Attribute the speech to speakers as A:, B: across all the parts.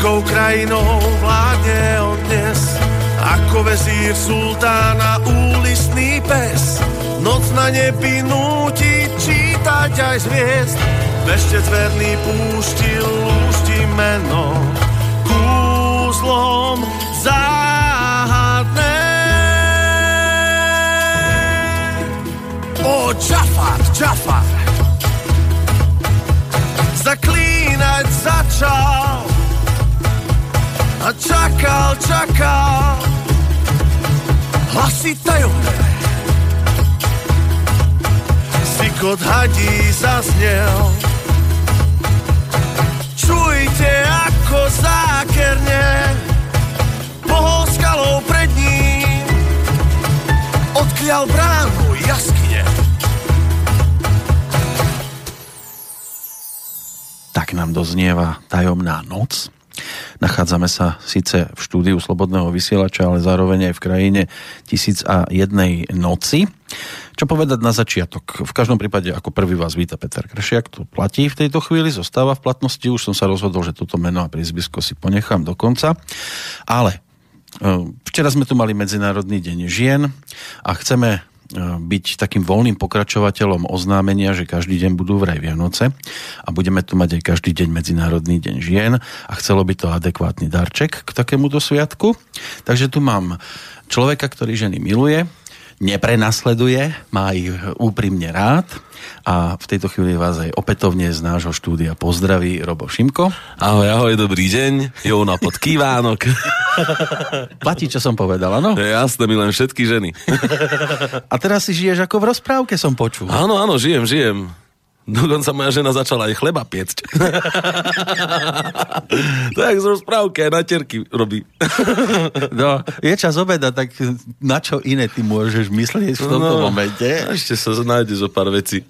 A: arabskou krajinou vládne on dnes. Ako vezír sultána úlisný pes. Noc na nebi núti čítať aj hviezd Bežte zverný púšti lúšti meno. Kúzlom záhadné. O, Jafar, Jafar. Zaklínať začal a čakal, čakal hlasy tajomné. Sykot hadí zaznel Čujte, ako zákerne pohol skalou pred ním odklial bránu jaskyne.
B: Tak nám doznieva tajomná noc. Nachádzame sa síce v štúdiu Slobodného vysielača, ale zároveň aj v krajine tisíc a jednej noci. Čo povedať na začiatok? V každom prípade ako prvý vás víta Peter Kršiak, to platí v tejto chvíli, zostáva v platnosti, už som sa rozhodol, že toto meno a prízvisko si ponechám do konca. Ale e, včera sme tu mali Medzinárodný deň žien a chceme byť takým voľným pokračovateľom oznámenia, že každý deň budú vraj Vianoce a budeme tu mať aj každý deň Medzinárodný deň žien a chcelo by to adekvátny darček k takémuto sviatku. Takže tu mám človeka, ktorý ženy miluje, neprenasleduje, má ich úprimne rád a v tejto chvíli vás aj opätovne z nášho štúdia pozdraví Robo Šimko.
C: Ahoj, ahoj, dobrý deň. Jona pod Kývánok.
B: Platí, čo som povedal, áno?
C: Je jasné, milujem všetky ženy.
B: A teraz si žiješ ako v rozprávke, som počul.
C: Áno, áno, žijem, žijem. Dokonca moja žena začala aj chleba piecť. tak z rozprávky aj na terky robí.
B: no, je čas obeda, tak na čo iné ty môžeš myslieť v tomto no, momente?
C: Ešte sa nájdeš o pár vecí.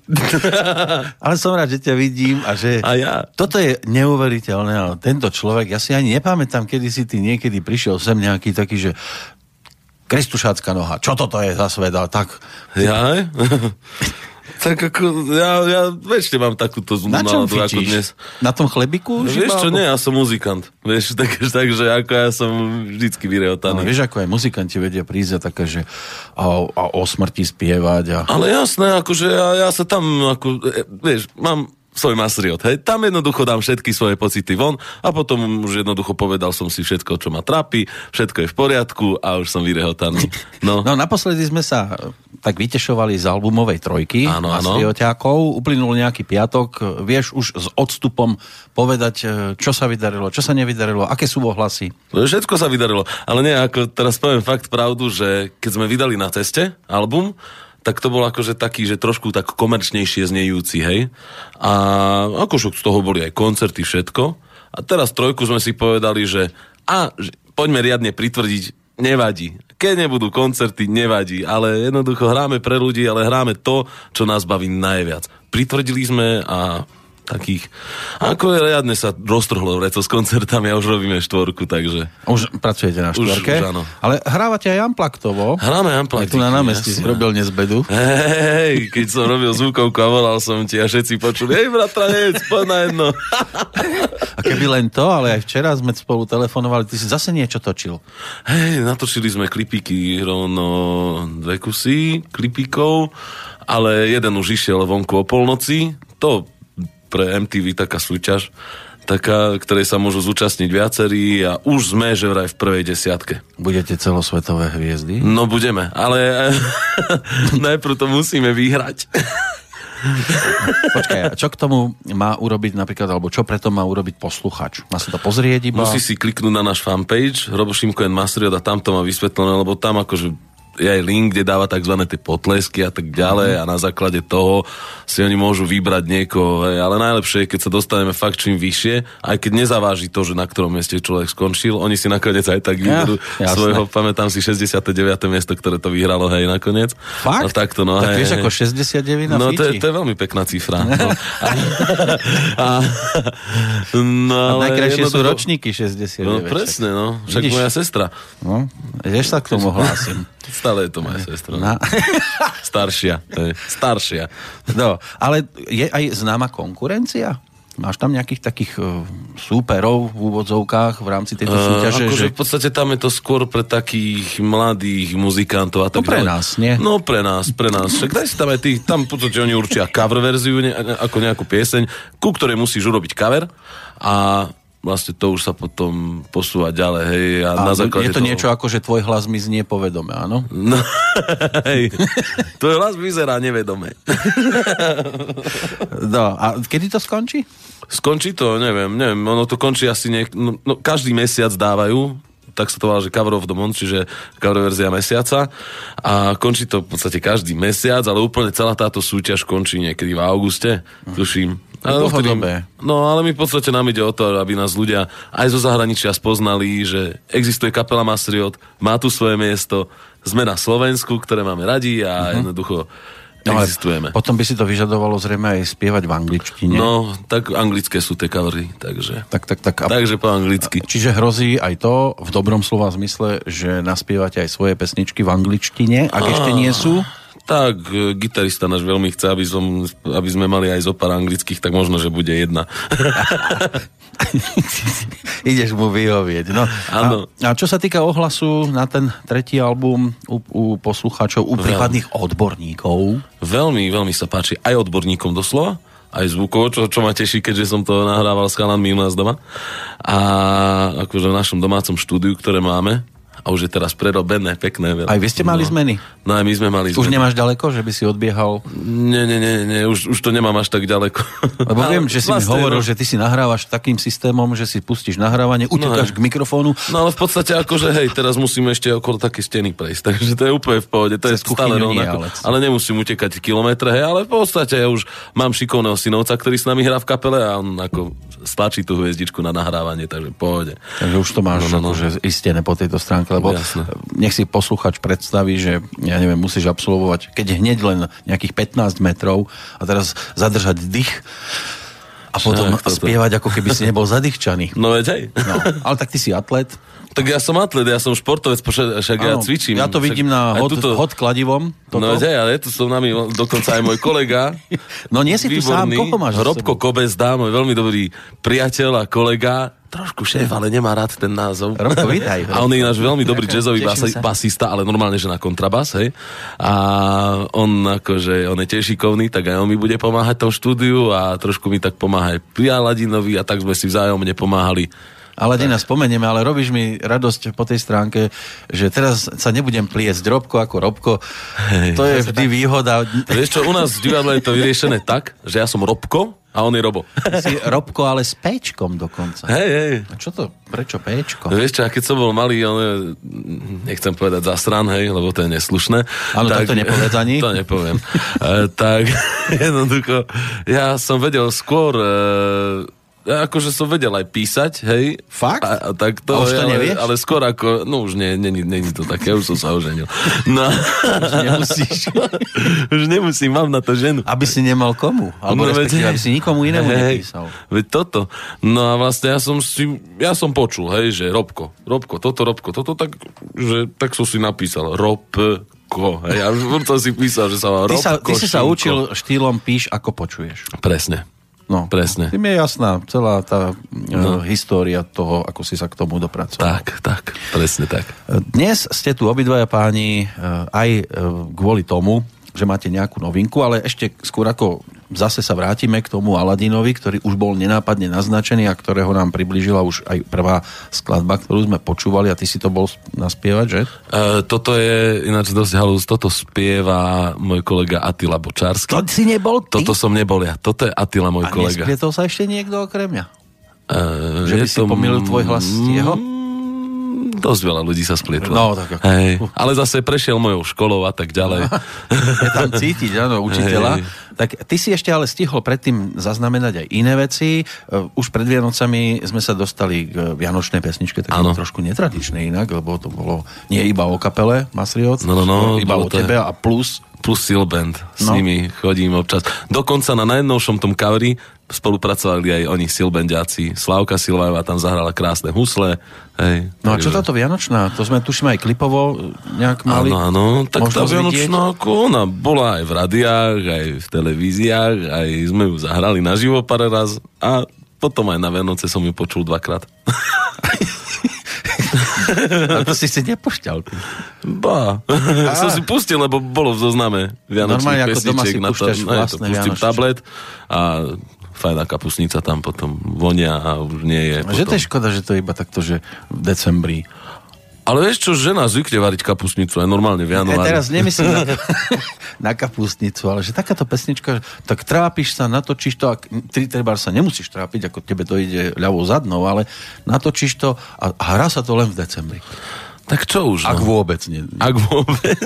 B: ale som rád, že ťa vidím a že
C: a ja.
B: toto je neuveriteľné, ale tento človek, ja si ani nepamätám, kedy si ty niekedy prišiel sem nejaký taký, že Kristušácká noha, čo toto je za svet, tak...
C: Ja? Tak ako, ja, ja väčšine mám takúto zlú
B: Na čom
C: náladu ako dnes.
B: Na tom chlebiku?
C: No, vieš čo, nie, ja som muzikant. Vieš, takže, takže ako ja som vždycky vyrehotaný.
B: No, vieš, ako aj muzikanti vedia prísť a také, že a, a o smrti spievať. A...
C: Ale jasné, akože ja, ja sa tam, ako, e, vieš, mám svoj masriot, hej. Tam jednoducho dám všetky svoje pocity von a potom už jednoducho povedal som si všetko, čo ma trápi, všetko je v poriadku a už som vyrehotaný. No,
B: no naposledy sme sa tak vytešovali z albumovej trojky
C: áno,
B: Masrioťákov. Uplynul nejaký piatok. Vieš už s odstupom povedať, e, čo sa vydarilo, čo sa nevydarilo, aké sú ohlasy?
C: Všetko sa vydarilo. Ale nie, ako teraz poviem fakt pravdu, že keď sme vydali na ceste album, tak to bol akože taký, že trošku tak komerčnejšie znejúci, hej. A akože z toho boli aj koncerty, všetko. A teraz trojku sme si povedali, že a že poďme riadne pritvrdiť, nevadí. Keď nebudú koncerty, nevadí. Ale jednoducho hráme pre ľudí, ale hráme to, čo nás baví najviac. Pritvrdili sme a takých. Ako je riadne sa roztrhlo vreco s koncertami a už robíme štvorku, takže...
B: Už pracujete na štvorke?
C: Už, už áno.
B: Ale hrávate aj amplaktovo.
C: Hráme amplaktovo.
B: Aj tu na námestí si robil dnes bedu.
C: Hej, keď som robil zvukovku a volal som ti a všetci počuli, hej bratranec, poď na jedno.
B: a keby len to, ale aj včera sme spolu telefonovali, ty si zase niečo točil.
C: Hej, natočili sme klipíky rovno dve kusy klipíkov, ale jeden už išiel vonku o polnoci. To pre MTV taká súťaž, taká, ktorej sa môžu zúčastniť viacerí a už sme, že vraj v prvej desiatke.
B: Budete celosvetové hviezdy?
C: No budeme, ale najprv to musíme vyhrať.
B: Počkaj, čo k tomu má urobiť napríklad, alebo čo preto má urobiť posluchač? Má sa to pozrieť iba?
C: Musí si kliknúť na náš fanpage, Robo Šimko Mastriot a tam to má vysvetlené, lebo tam akože je aj link, kde dáva tzv. tie potlesky a tak ďalej mm. a na základe toho si oni môžu vybrať niekoho. Hej. Ale najlepšie je, keď sa dostaneme fakt čím vyššie, aj keď nezaváži to, že na ktorom mieste človek skončil, oni si nakoniec aj tak vyberú ja, svojho, pamätám si 69. miesto, ktoré to vyhralo, hej, nakoniec.
B: Fakt?
C: No takto, no,
B: tak
C: hej,
B: vieš, ako 69 na
C: No to je, to je veľmi pekná cifra. No. a, a,
B: no, ale najkrajšie sú ročníky 69.
C: No presne, no. Však Vidíš? moja sestra.
B: No, vieš sa k tomu hlásim.
C: Stále je to moja sestra. Na... staršia. Staršia.
B: No, ale je aj známa konkurencia? Máš tam nejakých takých uh, súperov v úvodzovkách v rámci tejto e, súťaže? Uh,
C: akože že... v podstate tam je to skôr pre takých mladých muzikantov a tak
B: No pre nás, nie?
C: No pre nás, pre nás. Však daj si tam aj tých, tam v podstate oni určia cover verziu, ne, ako nejakú pieseň, ku ktorej musíš urobiť cover a vlastne to už sa potom posúva ďalej, hej. A, a na základe
B: je to
C: toho...
B: niečo ako, že tvoj hlas mi znie povedome, áno?
C: No, hej. tvoj hlas vyzerá nevedome.
B: no, a kedy to skončí?
C: Skončí to, neviem, neviem, ono to končí asi niek... No, no, každý mesiac dávajú, tak sa to volá, že Cover of the Month, čiže cover verzia mesiaca. A končí to v podstate každý mesiac, ale úplne celá táto súťaž končí niekedy v auguste, tuším.
B: Ale vtedy,
C: no ale my v podstate nám ide o to, aby nás ľudia aj zo zahraničia spoznali, že existuje kapela Masriot, má tu svoje miesto, sme na Slovensku, ktoré máme radi a uh-huh. jednoducho no, existujeme.
B: Potom by si to vyžadovalo zrejme aj spievať v angličtine.
C: No, tak anglické sú tie covery, takže...
B: Tak, tak, tak.
C: A... Takže po anglicky.
B: Čiže hrozí aj to, v dobrom slova zmysle, že naspievate aj svoje pesničky v angličtine, ak a... ešte nie sú?
C: Tak, e, gitarista náš veľmi chce, aby, som, aby sme mali aj zo pár anglických, tak možno, že bude jedna.
B: Ideš mu vyhovieť. No. A, a čo sa týka ohlasu na ten tretí album u, u poslucháčov, u prípadných odborníkov?
C: Veľmi, veľmi sa páči aj odborníkom doslova, aj zvukovo, čo, čo ma teší, keďže som to nahrával s chalanmi u nás doma. A akože v našom domácom štúdiu, ktoré máme, a už je teraz prerobené, pekné.
B: Veľa. Aj vy ste mali
C: no.
B: zmeny?
C: No aj my sme mali
B: Už zmeny. nemáš ďaleko, že by si odbiehal?
C: Nie, nie, nie, nie už, už to nemám až tak ďaleko.
B: Lebo viem, že si vlastne, mi hovoril, no. že ty si nahrávaš takým systémom, že si pustíš nahrávanie, utekáš no, k mikrofónu.
C: No ale v podstate akože hej, teraz musíme ešte okolo také steny prejsť, takže to je úplne v pohode, to Cez je stále rovnako. Ale, ale nemusím utekať kilometre, hej, ale v podstate ja už mám šikovného synovca, ktorý s nami hrá v kapele a on ako stlačí tú hviezdičku na nahrávanie, takže pohode.
B: Takže už to máš no, no, no. Akože istené po tejto stránke, lebo Jasne nech si posluchač predstaví, že ja neviem, musíš absolvovať, keď hneď len nejakých 15 metrov a teraz zadržať dých a potom Však, spievať, ako keby si nebol zadýchčaný.
C: No veď aj.
B: No, ale tak ty si atlet.
C: Tak ja som atlet, ja som športovec, však ja cvičím.
B: Ja to vidím na hod, tuto... hod kladivom.
C: Toto. No veď aj, ale tu som nami dokonca aj môj kolega.
B: No nie si výborný, tu sám, koho máš
C: Robko Kobezda, môj veľmi dobrý priateľ a kolega trošku šéf, ale nemá rád ten názov.
B: Robko, vítaj.
C: A on je náš veľmi dobrý jazzový bas, basista, ale normálne, že na kontrabas, hej. A on akože, on je tiež šikovný, tak aj on mi bude pomáhať tom štúdiu a trošku mi tak pomáha aj Pia Ladinovi a tak sme si vzájomne pomáhali
B: ale dnes spomenieme, ale robíš mi radosť po tej stránke, že teraz sa nebudem pliesť Robko ako Robko. Hej, to je vždy tak... výhoda.
C: Vieš čo, u nás v divadle je to vyriešené tak, že ja som Robko a on je Robo.
B: Si Robko, ale s Péčkom dokonca.
C: Hej, hej.
B: A čo to? Prečo Péčko?
C: Vieš čo, keď som bol malý, je, nechcem povedať zasran, hej, lebo to je neslušné.
B: Áno, tak, to nepovedz ani.
C: To nepoviem. e, tak jednoducho, ja som vedel skôr e, akože som vedel aj písať, hej.
B: Fakt?
C: A, a tak to,
B: A už to
C: ale,
B: nevieš?
C: ale skôr ako, no už nie, není, není to také, už som sa oženil. No.
B: Nemusíš.
C: už nemusím, mám na to ženu.
B: Aby si nemal komu. Alebo
C: No,
B: respektíve,
C: veď-
B: aby si nikomu inému
C: Hej,
B: nepísal.
C: Veď toto. No a vlastne ja som si, ja som počul, hej, že Robko, Robko, toto, Robko, toto, tak, že, tak som si napísal Robko, hej, a už som si písal, že sa má
B: Ty,
C: Robko,
B: sa, ty si sa učil štýlom píš, ako počuješ.
C: Presne.
B: No,
C: Presne.
B: Tým je jasná celá tá no. história toho, ako si sa k tomu dopracoval.
C: Tak, tak, presne tak.
B: Dnes ste tu obidvaja páni eh, aj eh, kvôli tomu, že máte nejakú novinku, ale ešte skôr ako zase sa vrátime k tomu Aladinovi, ktorý už bol nenápadne naznačený a ktorého nám priblížila už aj prvá skladba, ktorú sme počúvali a ty si to bol naspievať, že?
C: Uh, toto je ináč dosť halus, toto spieva môj kolega Attila Bočársky.
B: To si nebol ty?
C: Toto som nebol ja, toto je Attila, môj
B: a
C: kolega.
B: nespietol sa ešte niekto okrem mňa?
C: Uh,
B: Že by si pomýlil tvoj hlas s jeho?
C: Dosť veľa ľudí sa splietlo.
B: No, tak ako-
C: Hej, ale zase prešiel mojou školou a tak ďalej.
B: je tam cítiť, áno, učiteľa.
C: Hej.
B: Tak ty si ešte ale stihol predtým zaznamenať aj iné veci. Už pred Vianocami sme sa dostali k vianočnej pesničke, tak trošku netradičnej inak, lebo to bolo nie iba o kapele Masrioc,
C: No, no, no,
B: iba o tebe a plus
C: Plus Silband, s
B: No.
C: nimi chodím občas. Dokonca na najnovšom tom coveri spolupracovali aj oni Silbandiaci. Slávka Silvajová tam zahrala krásne husle. Hej,
B: No a čo táto Vianočná? To sme tuším aj klipovo nejak mali.
C: Áno, áno, tak tá? Vianočná, ona bola aj v radiách, aj v televíziách, aj sme ju zahrali naživo pár raz a potom aj na Vianoce som ju počul dvakrát.
B: A to si si nepošťal.
C: Ba. som si pustil, lebo bolo v zozname
B: Normálne
C: Vianočných
B: ako doma si
C: na to,
B: púšťaš
C: na to
B: vlastné
C: pustím
B: Vianočné.
C: tablet a fajná kapusnica tam potom vonia a už nie je.
B: Že to
C: potom.
B: je škoda, že to je iba takto, že v decembri.
C: Ale vieš čo, žena zvykne variť kapusnicu aj normálne v
B: Ja
C: januári.
B: teraz nemyslím na, na kapustnicu, ale že takáto pesnička, tak trápiš sa, natočíš to a tri treba sa nemusíš trápiť, ako tebe to ide ľavou zadnou, ale natočíš to a hrá sa to len v decembri.
C: Tak čo už?
B: Ak
C: no?
B: vôbec nie.
C: Ak vôbec.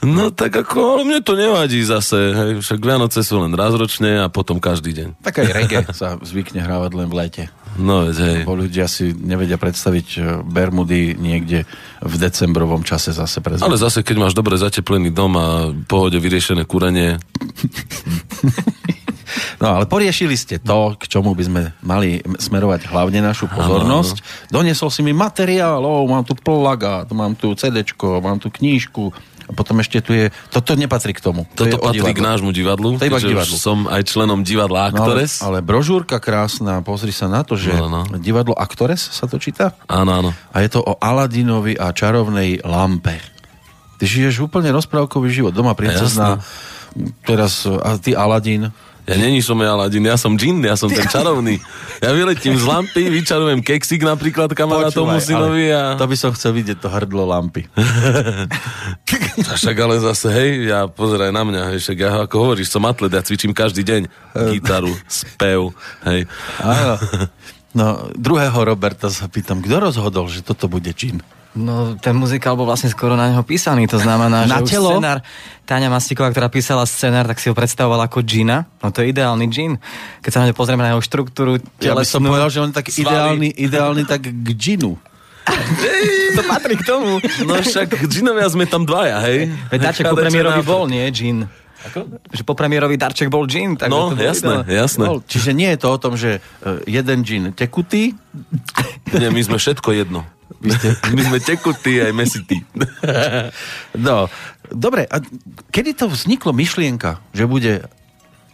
C: No tak ako, ale mne to nevadí zase, hej, však Vianoce sú len raz ročne a potom každý deň.
B: Tak aj reggae sa zvykne hrávať len v lete.
C: No veď, hej.
B: Bo ľudia si nevedia predstaviť Bermudy niekde v decembrovom čase zase pre
C: Ale zase, keď máš dobre zateplený dom a pohode vyriešené kúrenie,
B: No ale poriešili ste to, k čomu by sme mali smerovať hlavne našu pozornosť. Doniesol si mi materiálov, mám tu plagát, mám tu CDčko, mám tu knížku a potom ešte tu je... Toto nepatrí k tomu. To
C: toto patrí k nášmu divadlu,
B: To iba k divadlu.
C: som aj členom divadla
B: No, ale,
C: Actores.
B: ale brožúrka krásna, pozri sa na to, že
C: No, no.
B: divadlo Actores sa to číta
C: Áno, áno.
B: a je to o Aladinovi a čarovnej lampe. Ty žiješ úplne rozprávkový život. Doma princezná, teraz a ty Aladin.
C: Ja není som ja Aladin, ja som džin, ja som ten čarovný. Ja vyletím z lampy, vyčarujem keksik napríklad kamarátomu synovi a...
B: To by som chcel vidieť, to hrdlo lampy.
C: A však ale zase, hej, ja pozeraj na mňa, hej, však ja ako hovoríš, som atlet, ja cvičím každý deň gitaru, spev, hej.
B: Áno. No, druhého Roberta sa pýtam, kto rozhodol, že toto bude čin?
D: No, ten muzikál bol vlastne skoro na neho písaný, to znamená,
B: Na
D: že
B: telo?
D: už scenár, Táňa Masíková, ktorá písala scenár, tak si ho predstavovala ako džina. No to je ideálny džin. Keď sa na ňo pozrieme na jeho štruktúru
B: Ja by som
D: telesnú,
B: povedal, že on je tak
C: Svaly.
B: ideálny, ideálny tak k džinu.
D: to patrí k tomu.
C: No však džinovia sme tam dvaja, hej.
D: Veď Darček po premiérovi bol, nie džin. Že po premiérový Darček bol džin. Tak
C: No,
D: to
C: jasné,
D: ideálne.
C: jasné.
B: No, čiže nie je to o tom, že e, jeden džin tekutý,
C: Nie, my sme všetko jedno.
B: Vy ste-
C: My sme tekutí aj mesití.
B: No, dobre, a kedy to vzniklo myšlienka, že bude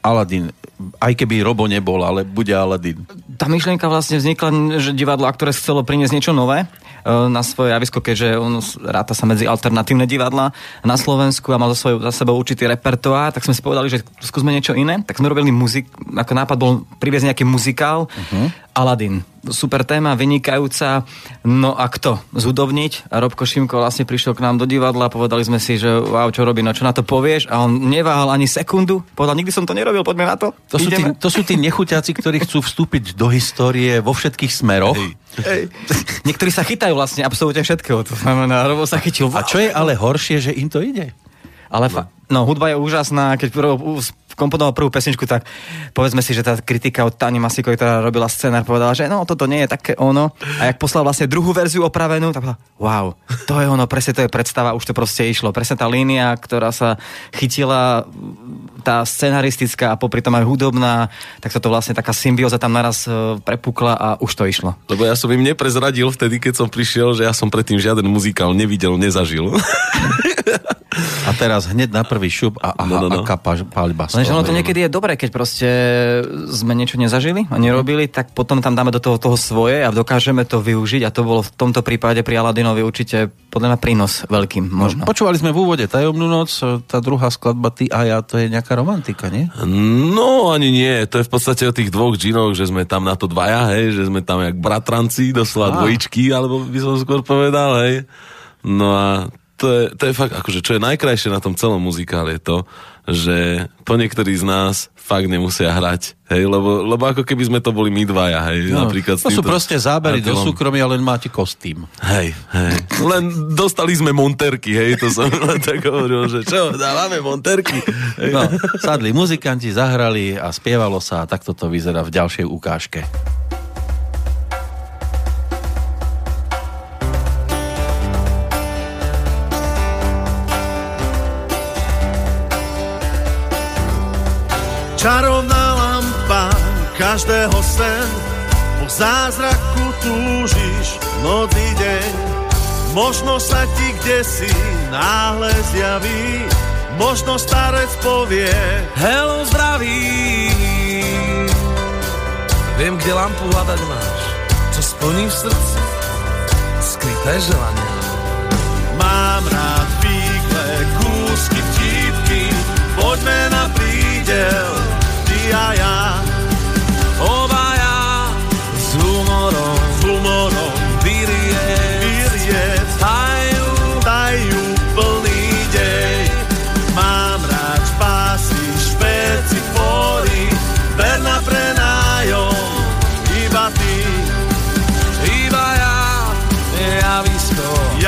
B: Aladin, aj keby Robo nebol, ale bude Aladin?
D: Tá myšlienka vlastne vznikla, že divadlo ktoré chcelo priniesť niečo nové na svoje javisko, keďže on ráta sa medzi alternatívne divadla na Slovensku a mal za, svoj, za sebou určitý repertoár, tak sme si povedali, že skúsme niečo iné. Tak sme robili muzik, ako nápad bol priviesť nejaký muzikál uh-huh. Aladin. Super téma, vynikajúca. No a kto? Zudovniť. A Robko Šimko vlastne prišiel k nám do divadla a povedali sme si, že wow, čo robí, no čo na to povieš? A on neváhal ani sekundu. Povedal, nikdy som to nerobil, poďme na to.
B: To sú, tí, to sú tí nechuťáci, ktorí chcú vstúpiť do histórie vo všetkých smeroch.
D: Ej. Niektorí sa chytajú vlastne absolútne všetkého. To znamená, Robo sa chytil.
B: A čo je ale horšie, že im to ide?
D: Ale fa- no, hudba je úžasná, keď komponoval prvú pesničku, tak povedzme si, že tá kritika od Tani Masikovej, ktorá robila scenár, povedala, že no, toto nie je také ono. A jak poslal vlastne druhú verziu opravenú, tak povedala, wow, to je ono, presne to je predstava, už to proste išlo. Presne tá línia, ktorá sa chytila, tá scenaristická a popri tom aj hudobná, tak toto vlastne taká symbióza tam naraz e, prepukla a už to išlo.
C: Lebo ja som im neprezradil vtedy, keď som prišiel, že ja som predtým žiaden muzikál nevidel, nezažil.
B: A teraz hneď na prvý šup a, aha, no, no, no. aká paľba.
D: Lenže ono to niekedy je dobré, keď proste sme niečo nezažili a nerobili, tak potom tam dáme do toho, toho svoje a dokážeme to využiť a to bolo v tomto prípade pri Aladinovi určite podľa mňa prínos veľkým možno.
B: No, počúvali sme v úvode Tajomnú noc, tá druhá skladba Ty a ja, to je nejaká romantika, nie?
C: No, ani nie. To je v podstate o tých dvoch džinoch, že sme tam na to dvaja, hej, že sme tam jak bratranci, doslova dvojičky, alebo by som skôr povedal, hej. No a to je, to je fakt, akože čo je najkrajšie na tom celom muzikále je to, že po niektorí z nás fakt nemusia hrať, hej, lebo, lebo ako keby sme to boli my dvaja, hej, no, napríklad.
B: To sú proste zábery do súkromia, len máte kostým.
C: Hej, hej, len dostali sme monterky, hej, to som len tak hovoril, že čo, dávame monterky. Hej.
B: No, sadli muzikanti, zahrali a spievalo sa a takto to vyzerá v ďalšej ukážke.
A: Každého sen, po zázraku túžiš noc deň. Možno sa ti kde si náhle zjaví, možno starec povie
E: Hello, zdraví. Viem, kde lampu hľadať máš, čo splní v srdci skryté želania.
A: Mám rád fígle, kúsky, vtipky, poďme na prídel, a ja.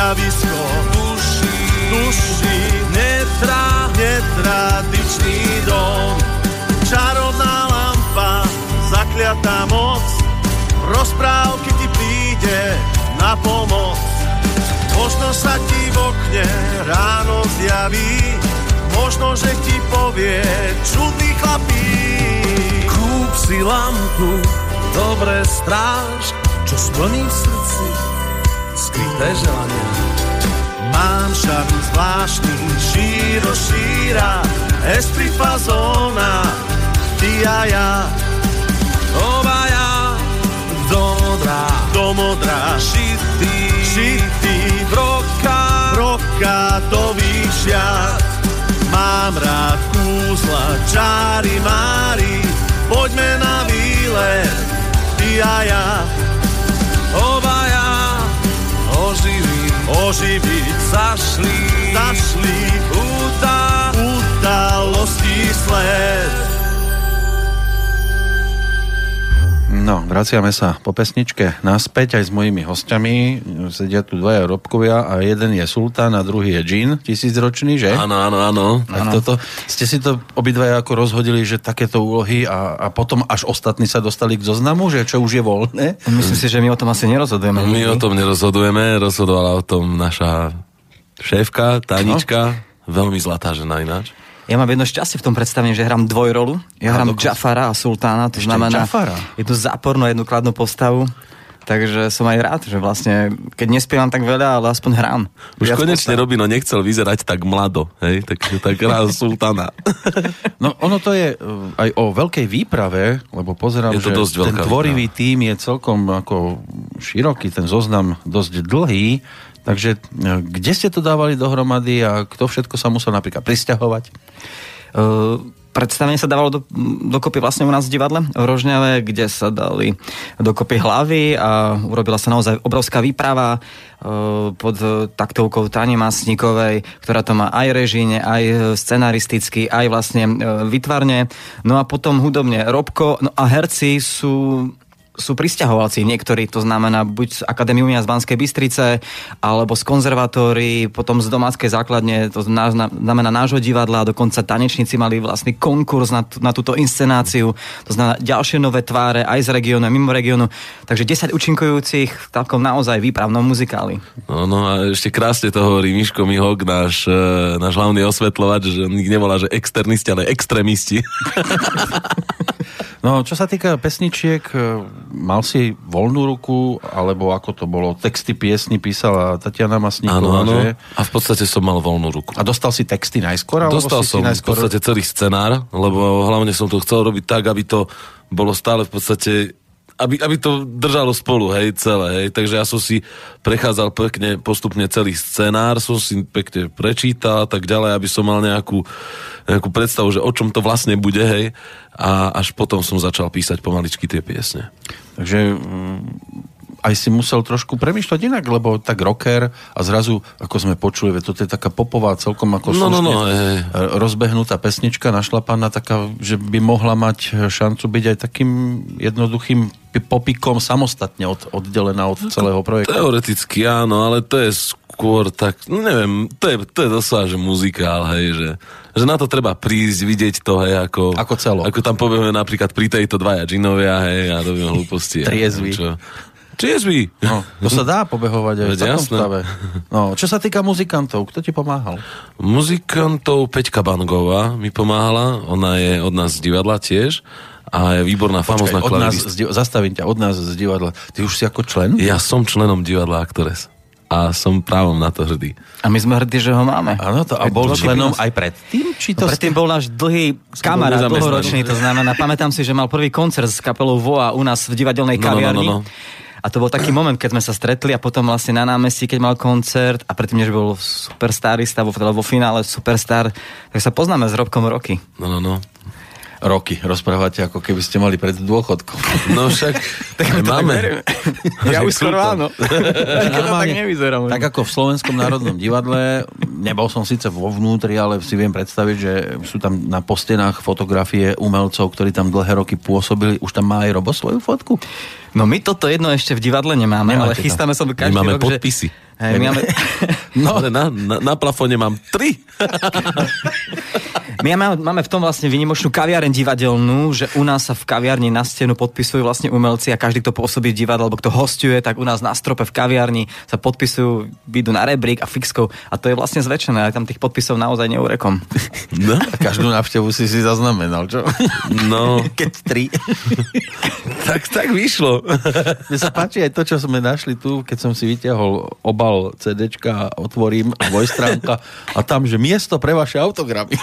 E: Javisko, duši,
A: duši,
E: netra,
A: netradičný dom. Čarovná lampa, zakliatá moc, rozprávky ti príde na pomoc. Možno sa ti v okne ráno zjaví, možno, že ti povie čudný chlapík.
E: Kúp si lampu, dobre stráž, čo splní v srdci skryté želania.
A: Mám šarm zvláštny, šíro šíra, esprit fazóna, ty a ja.
E: Obaja do modrá,
A: do modrá,
E: šitý,
A: šitý,
E: broka,
A: broka to vyšiat. Mám rád kúzla, čári, mári, poďme na výlet, ty a ja. Oživiť,
E: zašli,
A: zašli,
E: úta,
A: udalosti sled.
B: No, vraciame sa po pesničke naspäť aj s mojimi hostiami. Sedia tu dvaja robkovia a jeden je sultán a druhý je džin, tisícročný, že?
C: Áno, áno, áno.
B: Tak ano. toto, ste si to obidvaja ako rozhodili, že takéto úlohy a, a potom až ostatní sa dostali k zoznamu, že čo už je voľné?
D: Myslím si, že my o tom asi nerozhodujeme.
C: My o tom nerozhodujeme, rozhodovala o tom naša šéfka, Tanička, no? veľmi zlatá žena ináč.
D: Ja mám jedno šťastie v tom predstavení, že hrám dvojrolu. Ja hrám Jafara a Sultána, to Ešte znamená Jafara. jednu zápornú, jednu kladnú postavu. Takže som aj rád, že vlastne, keď nespievam tak veľa, ale aspoň hrám.
C: Už Viac konečne postav. robí, no nechcel vyzerať tak mlado, hej, tak, tak hrá sultána.
B: No ono to je uh, aj o veľkej výprave, lebo pozerám, je to že dosť ten tvorivý výprava. tým je celkom ako široký, ten zoznam dosť dlhý Takže e, kde ste to dávali dohromady a kto všetko sa musel napríklad pristahovať?
D: Uh, predstavenie sa dávalo do, dokopy vlastne u nás v divadle v Rožňave, kde sa dali dokopy hlavy a urobila sa naozaj obrovská výprava uh, pod taktovkou Tani Masníkovej, ktorá to má aj režíne, aj scenaristicky, aj vlastne uh, vytvarne. No a potom hudobne Robko, no a herci sú sú pristahovalci. Niektorí, to znamená buď z Akadémie umenia z Banskej Bystrice, alebo z konzervatórií, potom z domáckej základne, to znamená nášho divadla, dokonca tanečníci mali vlastný konkurs na, na túto inscenáciu, to znamená ďalšie nové tváre aj z regiónu, mimo regiónu. Takže 10 účinkujúcich v takom naozaj výpravnom muzikáli.
C: No, no a ešte krásne to hovorí Miško Mihok, náš, e, náš hlavný osvetľovač, že on nevolá, že externisti, ale extrémisti.
B: No, čo sa týka pesničiek, e, mal si voľnú ruku, alebo ako to bolo? Texty piesny písala Tatiana Masníková,
C: áno, áno.
B: že?
C: A v podstate som mal voľnú ruku.
B: A dostal si texty najskôr?
C: Dostal som
B: si
C: v podstate celý scenár, lebo hlavne som to chcel robiť tak, aby to bolo stále v podstate aby, aby to držalo spolu, hej, celé, hej. Takže ja som si prechádzal pekne, postupne celý scenár, som si pekne prečítal a tak ďalej, aby som mal nejakú, nejakú predstavu, že o čom to vlastne bude, hej. A až potom som začal písať pomaličky tie piesne.
B: Takže aj si musel trošku premýšľať inak, lebo tak rocker a zrazu, ako sme počuli, toto je taká popová celkom ako
C: No, no, no,
B: rozbehnutá pesnička našlapaná taká, že by mohla mať šancu byť aj takým jednoduchým pi- popikom samostatne od, oddelená od celého projektu.
C: Teoreticky áno, ale to je skôr tak, no neviem, to je, to je doslova, že muzikál, hej, že, že na to treba prísť, vidieť to, hej, ako...
B: Ako celok.
C: Ako tam povieme napríklad pri tejto dvaja džinovia, hej, a robíme hlúposti. Čo. Triezvi.
B: No, to sa dá pobehovať aj v
C: Veď
B: takom
C: jasné.
B: stave. No, čo sa týka muzikantov, kto ti pomáhal?
C: Muzikantov Peťka Bangová mi pomáhala, ona je od nás z divadla tiež a je výborná, famozná
B: od nás,
C: klaviristka.
B: z, di- zastavím ťa, od nás z divadla. Ty už si ako člen?
C: Ja som členom divadla Actores a som právom na to hrdý.
D: A my sme hrdí, že ho máme.
B: Áno, to, a bol členom
D: nás-
B: aj predtým? Či to
D: No, predtým bol náš dlhý kamarát, dlhoročný, to znamená, pamätám si, že mal prvý koncert s kapelou Voa u nás v divadelnej
C: No, no, no,
D: kaviarni.
C: no, no.
D: A to bol taký moment, keď sme sa stretli a potom vlastne na námestí, keď mal koncert a predtým, než bol superstarista, vo, teda vo finále superstar, tak sa poznáme s Robkom roky.
C: No, no, no.
B: Roky rozprávate, ako keby ste mali pred dôchodkom.
C: No však aj máme.
D: Ja
C: Že
D: už skoro áno. To tak
B: Normálne,
D: nevyzerá. možno.
B: tak ako v Slovenskom národnom divadle, nebol som síce vo vnútri, ale si viem predstaviť, že sú tam na postenách fotografie umelcov, ktorí tam dlhé roky pôsobili. Už tam má aj Robo svoju fotku?
D: No my toto jedno ešte v divadle nemáme,
B: Nemáte
D: ale
B: to.
D: chystáme sa každý
C: My máme
D: rok,
C: podpisy.
D: Že... Hej, my, máme,
C: No. Ale na, na, na plafóne mám tri.
D: My máme, máme v tom vlastne vynimočnú kaviareň divadelnú, že u nás sa v kaviarni na stenu podpisujú vlastne umelci a každý, kto pôsobí v divadle, alebo kto hostuje, tak u nás na strope v kaviarni sa podpisujú, idú na rebrík a fixkou a to je vlastne zväčšené, aj tam tých podpisov naozaj neurekom.
C: No,
B: A každú návštevu si si zaznamenal, čo?
C: no
B: Keď tri.
C: tak, tak vyšlo.
B: Mne sa páči aj to, čo sme našli tu, keď som si vyťahol obal CDčka a otvorím dvojstránka a tam, že miesto pre vaše autogramy.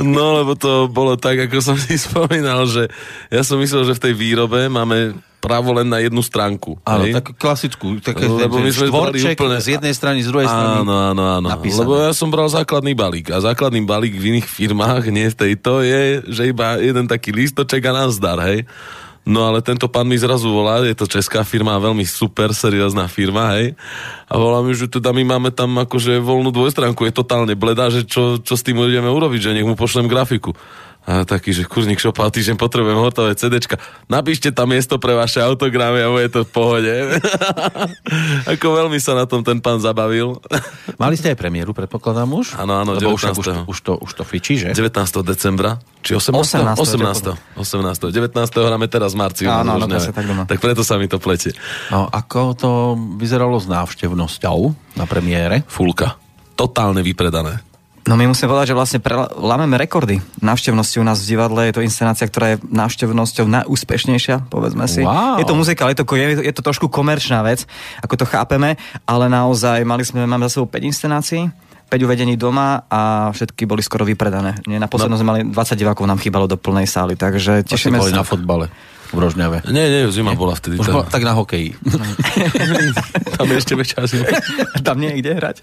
C: No, lebo to bolo tak, ako som si spomínal, že ja som myslel, že v tej výrobe máme právo len na jednu stránku.
B: Áno,
C: hej?
B: takú klasickú. Také,
C: Lebo my sme
B: štvorček
C: úplne-
B: z jednej strany, z druhej strany.
C: Áno, áno, áno.
B: napísané.
C: Lebo ja som bral základný balík a základný balík v iných firmách, nie v tejto, je, že iba jeden taký lístoček a nazdar, hej. No ale tento pán mi zrazu volá, je to česká firma, veľmi super, seriózna firma, hej. A volá mi, že teda my máme tam akože voľnú dvojstránku, je totálne bledá, že čo, čo s tým ideme urobiť, že nech mu pošlem grafiku. A taký, že kurník šopa, týždeň potrebujem hotové CDčka. Napíšte tam miesto pre vaše autogramy a bude to v pohode. Ako veľmi sa na tom ten pán zabavil.
B: Mali ste aj premiéru, predpokladám už?
C: Áno, áno,
B: Lebo už,
C: 19..
B: už, to, už, to, už to fičí, že?
C: 19. decembra, či 18.
D: 18.,
C: 18. 18. 19. hráme teraz v marci.
D: Áno, áno, tak doma.
C: tak preto sa mi to pletie.
B: No, ako to vyzeralo s návštevnosťou na premiére?
C: Fulka. Totálne vypredané.
D: No my musíme povedať, že vlastne pre, lámeme rekordy návštevnosti u nás v divadle. Je to inscenácia, ktorá je návštevnosťou najúspešnejšia, povedzme si.
B: Wow.
D: Je to muzikál, je to, je, je to trošku komerčná vec, ako to chápeme, ale naozaj mali sme, máme za sebou 5 inscenácií, 5 uvedení doma a všetky boli skoro vypredané. Nie, na poslednom no. sme mali 20 divákov, nám chýbalo do plnej sály, takže tešíme
B: boli
D: sa.
B: na fotbale v Rožňave.
C: Nie, nie, zima bola vtedy.
B: Už bola, tak na hokeji.
C: tam je ešte väčšia zima.
D: Tam nie je kde hrať.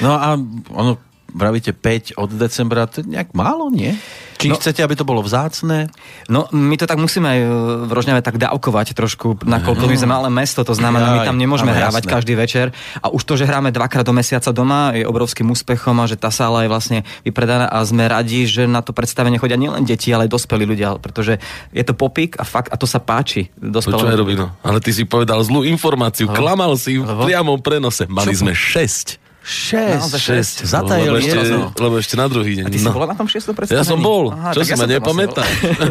B: No a ono, vravíte 5 od decembra, to je nejak málo, nie? Či no, chcete, aby to bolo vzácne?
D: No, my to tak musíme aj v Rožňave tak dávkovať trošku, nakoľko my sme malé mesto, to znamená, my tam nemôžeme Aj, hrávať jasné. každý večer. A už to, že hráme dvakrát do mesiaca doma, je obrovským úspechom a že tá sála je vlastne vypredaná a sme radi, že na to predstavenie chodia nielen deti, ale aj dospelí ľudia, pretože je to popík a fakt, a to sa páči.
C: Počúvaj, Robino, ale ty si povedal zlú informáciu, Lebo? klamal si v priamom prenose. Mali Čo? sme 6
B: 6, 6. Zatajil
C: lebo ešte, lebo ešte na druhý deň.
D: A ty no. si bol na tom 6. predstavení?
C: Ja som bol. Aha, Čo si ja ma nepamätá?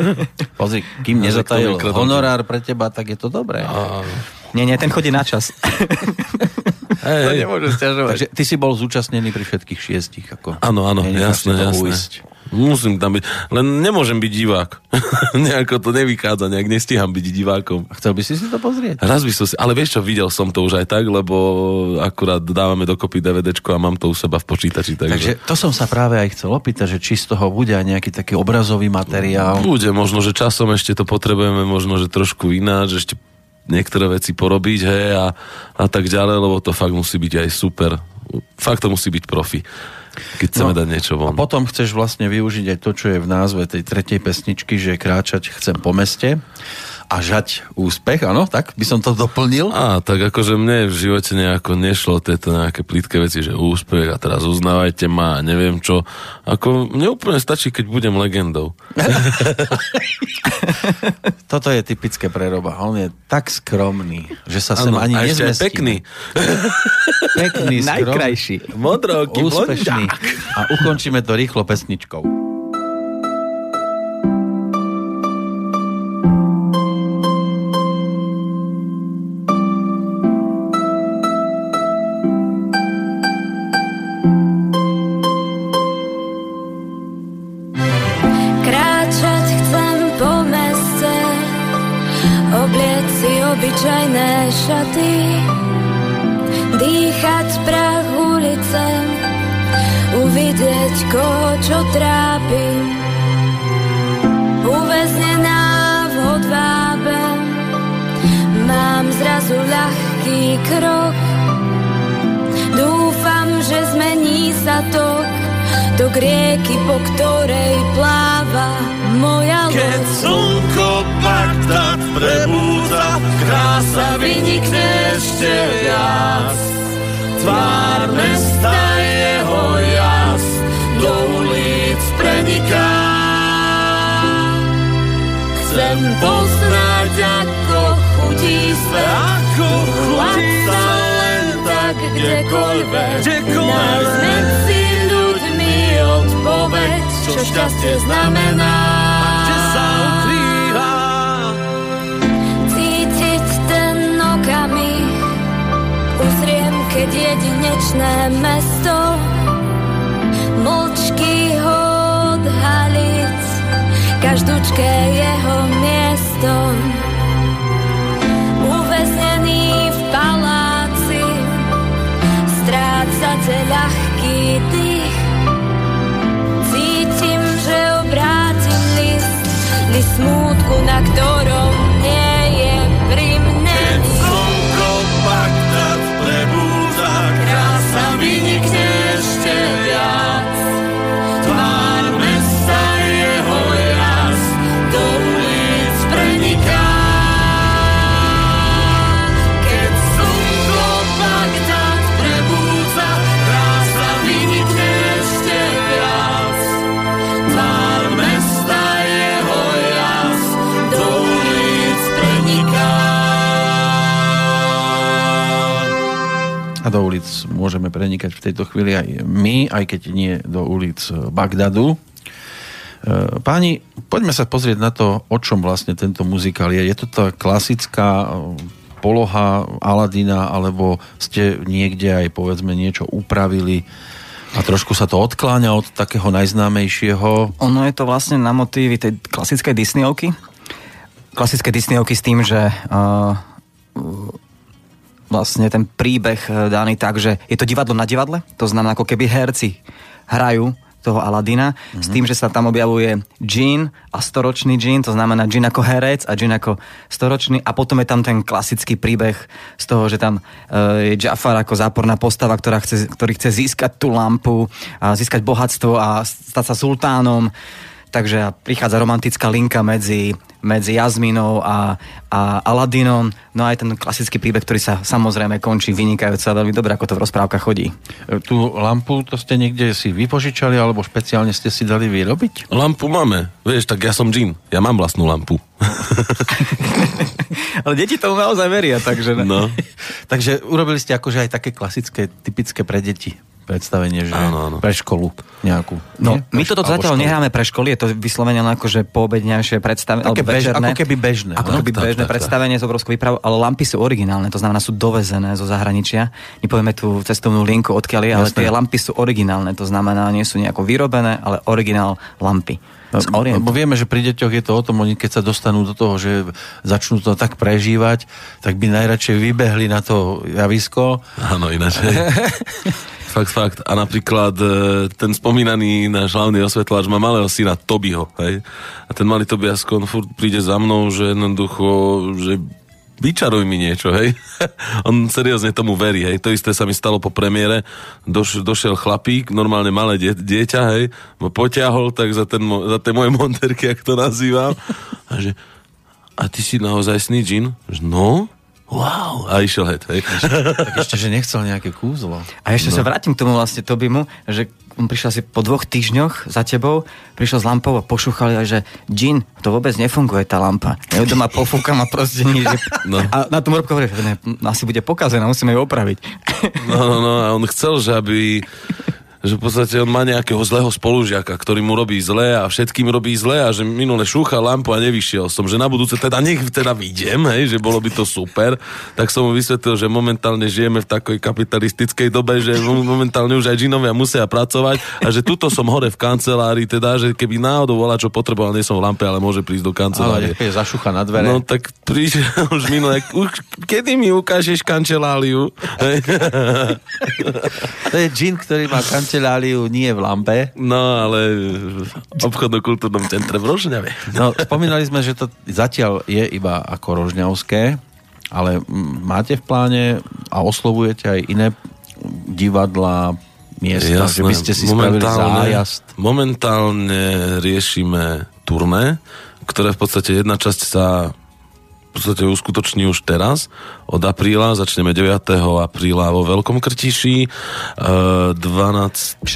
B: Pozri, kým nezatajil honorár pre teba, tak je to dobré. A...
D: Nie, nie, ten chodí na čas.
B: Hey, to nemôžu stiažovať. Takže ty si bol zúčastnený pri všetkých šiestich. Ako
C: áno, áno, jasné, jasné. Uísť. Musím tam byť. Len nemôžem byť divák. Nejako to nevychádza, nejak nestíham byť divákom.
B: A chcel by si si to pozrieť?
C: Raz by som si, ale vieš čo, videl som to už aj tak, lebo akurát dávame dokopy DVDčko a mám to u seba v počítači. Takže...
B: takže to som sa práve aj chcel opýtať, že či z toho bude aj nejaký taký obrazový materiál.
C: Bude, možno, že časom ešte to potrebujeme, možno, že trošku ináč, ešte niektoré veci porobiť, hej, a, a tak ďalej, lebo to fakt musí byť aj super. Fakt to musí byť profi keď chceme no, dať niečo von.
B: A potom chceš vlastne využiť aj to, čo je v názve tej tretej pesničky, že kráčať chcem po meste a žať úspech, áno, tak by som to doplnil?
C: Á, tak akože mne v živote nejako nešlo tieto nejaké plítke veci, že úspech a teraz uznávajte ma a neviem čo. Ako mne úplne stačí, keď budem legendou.
B: Toto je typické pre Roba. On je tak skromný, že sa sem ani a ešte
C: pekný.
B: pekný,
D: skromný. Najkrajší.
C: Modroký,
B: úspešný. A ukončíme to rýchlo pesničkou.
F: Jedinečné mesto mlčky ho odhaliť každúčké jeho miesto. Uväznený v paláci strácate ľahký dých. Cítim, že obrátim list list smútku, na ktorom
B: môžeme prenikať v tejto chvíli aj my, aj keď nie do ulic Bagdadu. E, páni, poďme sa pozrieť na to, o čom vlastne tento muzikál je. Je to tá klasická e, poloha Aladina, alebo ste niekde aj povedzme niečo upravili a trošku sa to odkláňa od takého najznámejšieho?
D: Ono je to vlastne na motívy tej klasickej Disneyovky. Klasické Disneyovky s tým, že uh, vlastne ten príbeh e, daný tak, že je to divadlo na divadle, to znamená ako keby herci hrajú toho Aladina, mm-hmm. s tým, že sa tam objavuje Jean a storočný Jean, to znamená Jean ako herec a Jean ako storočný a potom je tam ten klasický príbeh z toho, že tam uh, je Jafar ako záporná postava, ktorá chce, ktorý chce získať tú lampu, a získať bohatstvo a stať sa sultánom takže prichádza romantická linka medzi, medzi Jazminou a, a Aladinom. No a aj ten klasický príbeh, ktorý sa samozrejme končí vynikajúco a veľmi dobre, ako to v rozprávkach chodí.
B: E, Tú lampu to ste niekde si vypožičali alebo špeciálne ste si dali vyrobiť?
C: Lampu máme. Vieš, tak ja som džin. Ja mám vlastnú lampu.
D: Ale deti tomu naozaj veria, takže...
C: No.
B: Takže urobili ste akože aj také klasické, typické pre deti predstavenie, že
C: Áno, áno.
B: pre školu nejakú.
D: No,
B: Nie?
D: my toto zatiaľ
B: školu.
D: nehráme pre školy, je to vyslovene len akože poobedňajšie predstavenie. Alebo
B: bež,
D: večerné.
B: ako keby bežné.
D: Ako
B: no?
D: keby
C: tak,
D: bežné
C: tak, tak.
D: predstavenie s obrovskou výpravou, ale lampy sú originálne, to znamená sú dovezené zo zahraničia. Nepovieme tú cestovnú linku, odkiaľ je, ale
B: Jasné.
D: tie lampy sú originálne, to znamená, nie sú nejako vyrobené, ale originál lampy. Orientu.
B: Lebo vieme, že pri deťoch je to o tom, oni keď sa dostanú do toho, že začnú to tak prežívať, tak by najradšej vybehli na to javisko.
C: Áno, ináč. fakt, fakt. A napríklad e, ten spomínaný náš hlavný osvetláč má malého syna Tobyho, hej. A ten malý Tobias furt príde za mnou, že jednoducho, že vyčaruj mi niečo, hej. On seriózne tomu verí, hej. To isté sa mi stalo po premiére. Doš, došiel chlapík, normálne malé die, dieťa, hej. Ma poťahol tak za, ten, za tie moje monterky, jak to nazývam. A že, a ty si naozaj sný džin? No, wow. A išiel head, hej.
B: Tak ešte, že nechcel nejaké kúzlo.
D: A ešte no. sa vrátim k tomu vlastne Tobimu, že on prišiel asi po dvoch týždňoch za tebou, prišiel s lampou a pošúchal, že Jean, to vôbec nefunguje tá lampa. Ja ju doma pofúkam a proste nie, že...
C: No.
D: A na tom Robko hovorí, že ne, asi bude pokazená, musíme ju opraviť.
C: No, no, no, a on chcel, že aby že v podstate on má nejakého zlého spolužiaka, ktorý mu robí zle a všetkým robí zle a že minule šúchal lampu a nevyšiel som, že na budúce teda nech teda vidiem, hej, že bolo by to super, tak som mu vysvetlil, že momentálne žijeme v takej kapitalistickej dobe, že mo- momentálne už aj džinovia musia pracovať a že tuto som hore v kancelárii, teda, že keby náhodou volá, čo potreboval, nie som v lampe, ale môže prísť do
B: Ale
C: kancelárie.
B: je zašucha na dvere.
C: No tak prišiel už minule, už, kedy mi ukážeš kanceláriu?
B: To je džin, ktorý má kanceláriu nie v lampe.
C: No, ale v obchodno-kultúrnom centre v Rožňave.
B: No, spomínali sme, že to zatiaľ je iba ako rožňavské, ale máte v pláne a oslovujete aj iné divadla, miesta, že by ste si spravili zájazd.
C: momentálne riešime turné, ktoré v podstate jedna časť sa v podstate uskutoční už teraz. Od apríla, začneme 9. apríla vo Veľkom Krtiši, e, 12.
D: 16.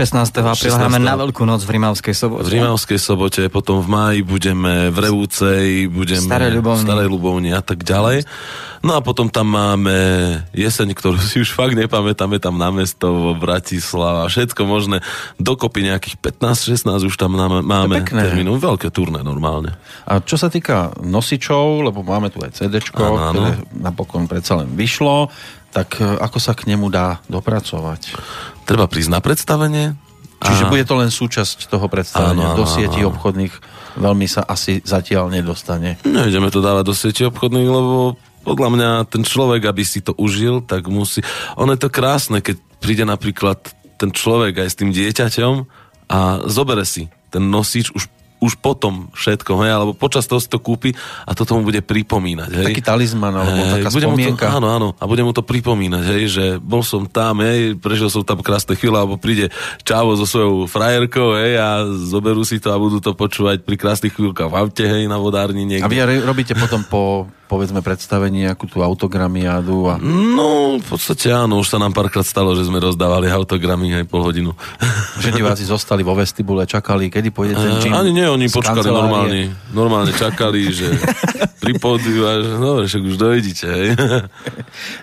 D: apríla
C: 16.
D: hráme na Veľkú noc v Rimavskej sobote.
C: v Rimavskej sobote, potom v máji budeme v Revúcej, budeme
D: Starej Ľubovni.
C: v Starej Ľubovni a tak ďalej. No a potom tam máme jeseň, ktorú si už fakt nepamätáme, tam na mesto, Bratislava, všetko možné. Dokopy nejakých 15-16 už tam máme termínu. Veľké turné normálne.
B: A čo sa týka nosičov, lebo máme tu aj CD,
C: Áno, áno.
B: ktoré napokon predsa len vyšlo, tak e, ako sa k nemu dá dopracovať?
C: Treba prísť na predstavenie.
B: Čiže
C: a-
B: bude to len súčasť toho predstavenia.
C: Áno, áno,
B: do sietí
C: áno.
B: obchodných veľmi sa asi zatiaľ nedostane.
C: Nejdeme to dávať do sieti obchodných, lebo podľa mňa ten človek, aby si to užil, tak musí... Ono je to krásne, keď príde napríklad ten človek aj s tým dieťaťom a zobere si ten nosič už už potom všetko, hej, alebo počas toho si to kúpi a to tomu bude pripomínať, hej.
B: Taký talizman alebo taká
C: bude mu to,
B: spomienka.
C: áno, áno, a bude mu to pripomínať, hej, že bol som tam, hej, prežil som tam krásne chvíle, alebo príde čávo so svojou frajerkou, hej, a zoberú si to a budú to počúvať pri krásnych chvíľkach v aute, hej, na vodárni
B: A
C: niekde.
B: vy re- robíte potom po, povedzme, predstavení nejakú tú autogramiádu a
C: No, v podstate áno, už sa nám párkrát stalo, že sme rozdávali autogramy aj pol hodinu.
B: že diváci zostali vo vestibule, čakali, kedy pôjde ten
C: Eh,
B: čin.
C: Ani nie, oni počkali
B: kancelárie.
C: normálne. Normálne čakali, že pri pódiu a že no, však už dojdete, hej.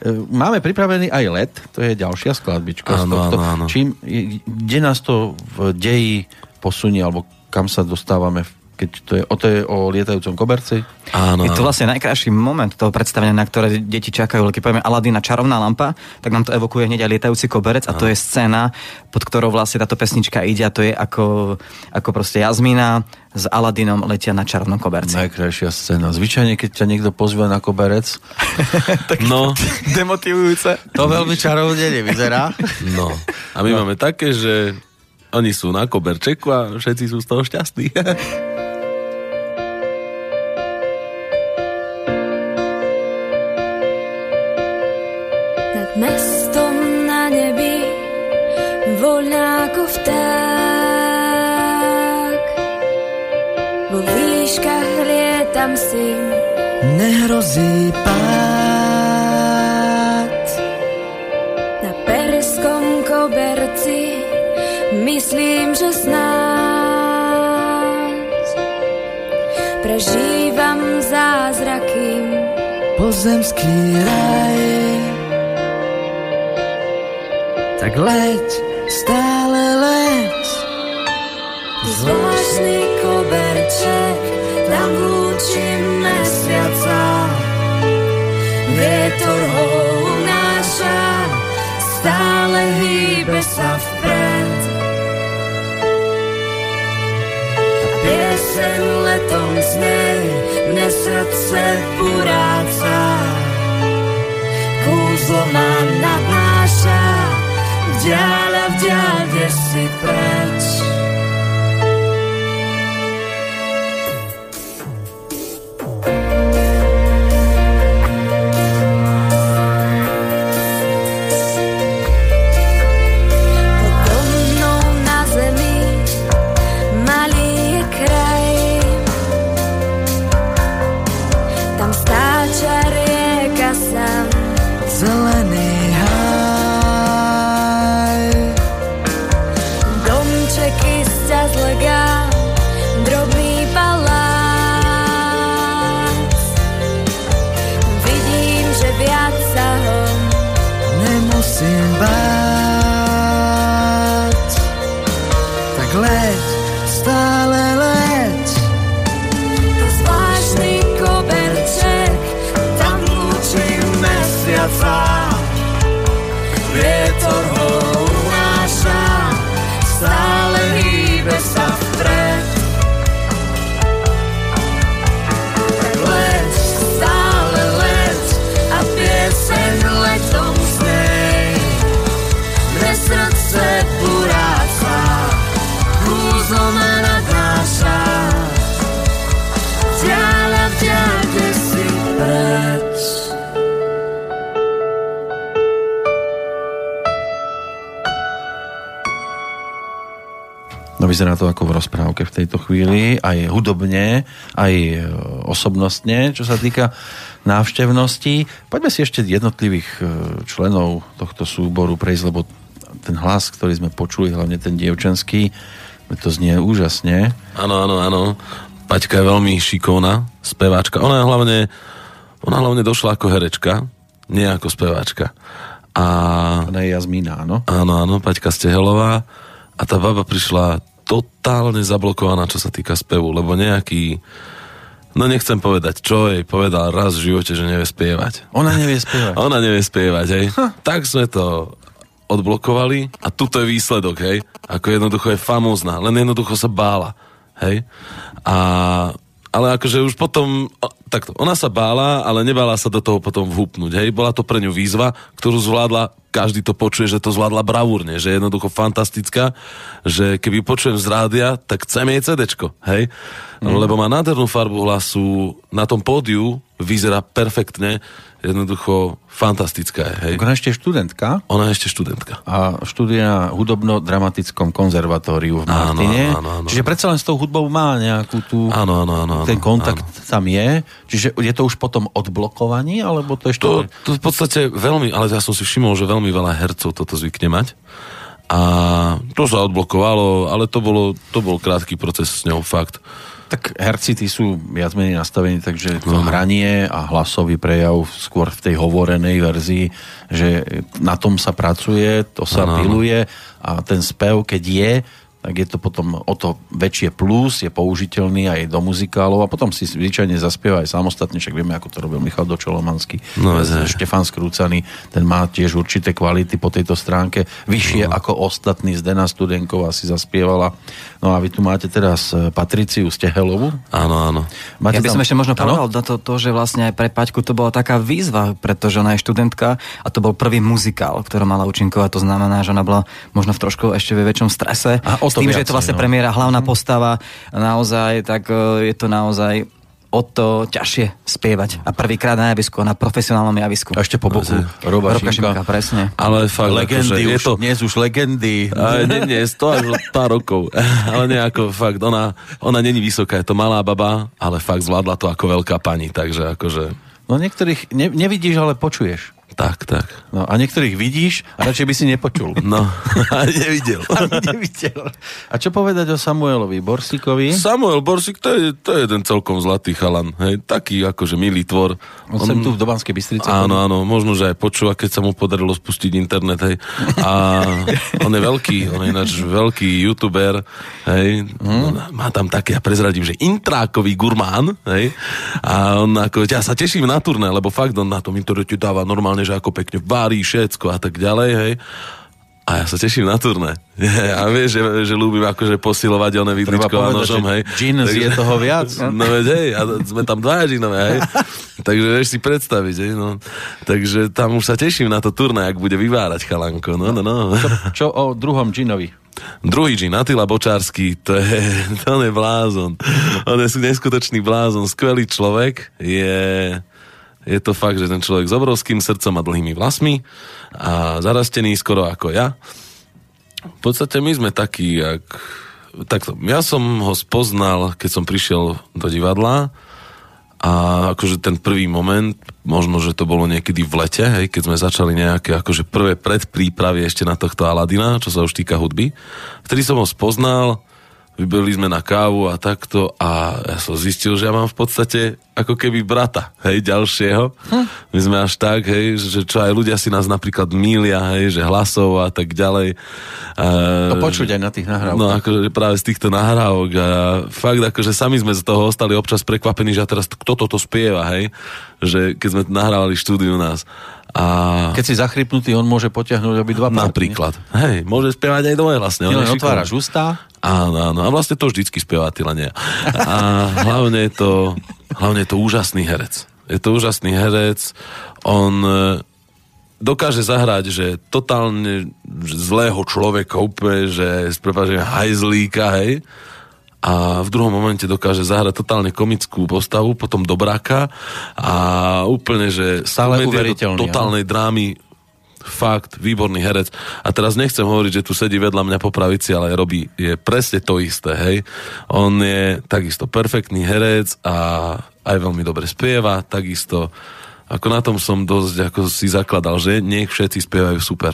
B: E, Máme pripravený aj let, to je ďalšia skladbička.
C: Áno, áno, áno.
B: Čím, kde nás to v deji posunie, alebo kam sa dostávame, keď to je, o, to je o lietajúcom koberci?
C: Áno,
D: Je to
C: áno.
D: vlastne najkrajší moment toho predstavenia, na ktoré deti čakajú. Keď povieme Aladina čarovná lampa, tak nám to evokuje hneď aj lietajúci koberec a to je scéna, pod ktorou vlastne táto pesnička ide a to je ako, ako proste Jazmína s Aladinom letia na čarovnom koberci.
B: Najkrajšia scéna. Zvyčajne, keď ťa niekto pozve na koberec,
C: No,
D: Demotivujúce.
B: to veľmi čarovne nevyzerá.
C: no. A my máme také, že oni sú na koberčeku a všetci sú z toho šťastní.
F: voľná ako vták hračkách lietam si.
E: Nehrozí pád.
F: Na perskom koberci myslím, že snáď prežívam zázraky.
E: Pozemský raj. Tak leď, stále leď.
F: Zvláštny koberček, tam v lúči mesiaca. Vietor ho unáša, stále hýbe sa vpred. A pieseň letom znej, mne srdce puráca. Kúzlo ma nadnáša, vďaľ a vďaľ, kde si preč.
B: Vyzerá to ako v rozprávke v tejto chvíli, aj hudobne, aj e, osobnostne, čo sa týka návštevnosti. Poďme si ešte jednotlivých e, členov tohto súboru prejsť, lebo ten hlas, ktorý sme počuli, hlavne ten dievčenský, to znie úžasne.
C: Áno, áno, áno. Paťka je veľmi šikovná, speváčka. Ona je hlavne, ona hlavne došla ako herečka, nie ako speváčka. A
B: Ona je Jazmína, áno?
C: áno, áno, Paťka Stehelová. A tá baba prišla totálne zablokovaná, čo sa týka spevu, lebo nejaký, no nechcem povedať, čo jej povedal raz v živote, že nevie spievať.
B: Ona nevie spievať.
C: Ona nevie spievať, hej. Tak sme to odblokovali a tuto je výsledok, hej. Ako jednoducho je famózna, len jednoducho sa bála, hej. A, ale akože už potom, takto, ona sa bála, ale nebála sa do toho potom vhupnúť, hej. Bola to pre ňu výzva, ktorú zvládla, každý to počuje, že to zvládla bravúrne, že je jednoducho fantastická, že keby počujem z rádia, tak chcem jej CDčko, hej. Mm. Lebo má nádhernú farbu hlasu, na tom pódiu vyzerá perfektne, jednoducho fantastická je, hej.
B: Ona ešte je študentka
C: Ona je ešte študentka.
B: a študuje na hudobno-dramatickom konzervatóriu v
C: Áno,
B: Martine.
C: áno, áno.
B: Čiže predsa len s tou hudbou má nejakú tú...
C: Áno, áno, áno. áno
B: ten kontakt
C: Áno.
B: tam je. Čiže je to už potom odblokovaní, alebo to ešte...
C: To, to v podstate veľmi, ale ja som si všimol, že veľmi veľa hercov toto zvykne mať. A to sa odblokovalo, ale to, bolo, to bol krátky proces s ňou, fakt.
B: Tak herci tí sú viac menej nastavení, takže to
C: No.
B: hranie a hlasový prejav skôr v tej hovorenej verzii, že na tom sa pracuje, to sa
C: áno.
B: piluje a ten spev, keď je, tak je to potom o to väčšie plus, je použiteľný aj do muzikálov a potom si zvyčajne zaspieva aj samostatne, však vieme, ako to robil Michal Dočolomanský,
C: No, hej.
B: Štefan Skrúcaný, ten má tiež určité kvality po tejto stránke, vyššie
C: No.
B: ako ostatní, Zdena Studenková si zaspievala. No a vy tu máte teraz e, Patriciu Stehelovu.
C: Áno, áno.
B: Máte
D: Ja by som ešte možno povedal na to, to, že vlastne aj pre Paťku to bola taká výzva, pretože ona je študentka a to bol prvý muzikál, ktorý mala účinkovať. To znamená, že ona bola možno v trošku ešte ve väčšom strese.
B: A
D: s tým, že je
B: viacej,
D: to vlastne
B: no.
D: premiéra hlavná postava, naozaj, tak e, je to naozaj o to ťažšie spievať. A prvýkrát na javisku, na profesionálnom javisku.
B: A ešte po boku Roba
D: Robka
B: Šimka.
D: Šimka, presne.
C: Ale fakt,
B: Legendy
C: akože, je
B: už,
C: to,
B: dnes už legendy.
C: A nie, nie, to až pár rokov. Ale nie, ako fakt, ona, ona není vysoká, je to malá baba, ale fakt zvládla to ako veľká pani, takže akože,
B: No niektorých ne, nevidíš, ale počuješ.
C: Tak, tak.
B: No a niektorých vidíš a radšej by si nepočul.
C: No, a nevidel.
B: Ani nevidel. A čo povedať o Samuelovi Borsíkovi?
C: Samuel Borsik, to je, to je jeden celkom zlatý chalan, hej, taký akože milý tvor.
B: On, sem tu v Dobanskej Bystrici.
C: Áno, áno, možno, že aj počúva, keď sa mu podarilo spustiť internet, hej. A on je veľký, on je ináč veľký youtuber, hej.
B: Mhm.
C: Má tam také, ja prezradím, že intrákový gurmán, hej. A on ako, ja sa teším na turné, lebo fakt on na tom internete dáva normálne, že ako pekne varí všetko a tak ďalej, hej. A ja sa teším na turné. A vieš, že, že ľúbim akože posilovať
B: Treba
C: vidličko a nožom, hej.
B: gin je toho viac.
C: No veď, hej, a sme tam dvaja džinové, hej. Takže vieš si predstaviť, hej, no. Takže tam už sa teším na to turné, ak bude vyvárať chalanko, no, no, no.
B: Čo o druhom džinovi?
C: Druhý džin, Attila Bočársky, to je, to je blázon. On je neskutočný blázon, skvelý človek, je, je to fakt, že ten človek s obrovským srdcom a dlhými vlasmi a zarastený skoro ako ja. V podstate my sme takí, jak... Takto, ja som ho spoznal, keď som prišiel do divadla a akože ten prvý moment, možno, že to bolo niekedy v lete, hej, keď sme začali nejaké akože prvé predprípravy ešte na tohto Aladina, čo sa už týka hudby. Vtedy som ho spoznal, vybili sme na kávu a takto a ja som zistil, že ja mám v podstate ako keby brata, hej, ďalšieho. Hm. My sme až tak, hej, že čo aj ľudia si nás napríklad mília, hej, že hlasov a tak ďalej.
B: To
C: Uh,
B: počuť aj na tých nahrávkach.
C: No akože práve z týchto nahrávok a fakt akože sami sme z toho ostali občas prekvapení, že a teraz kto toto spieva, hej? Že keď sme nahrávali štúdiu nás. A
B: Keď si zachrypnutý, on môže potiahnuť obidva party,
C: napríklad. Hej, môže spievať aj dvoje vlastne.
B: nie?
C: on
B: Ty len otváraš ústa,
C: Áno, áno. A vlastne to vždycky spieva Attila, nie. A hlavne je to, hlavne je to úžasný herec. Je to úžasný herec. On e, dokáže zahrať, že totálne zlého človeka, úplne, že s hajzlíka, hej. A v druhom momente dokáže zahrať totálne komickú postavu, potom dobráka a úplne, že
B: Stále
C: do totálnej drámy fakt, výborný herec. A teraz nechcem hovoriť, že tu sedí vedľa mňa po pravici, ale robí, je presne to isté, hej. On je takisto perfektný herec a aj veľmi dobre spieva, takisto ako na tom som dosť ako si zakladal, že nech všetci spievajú super.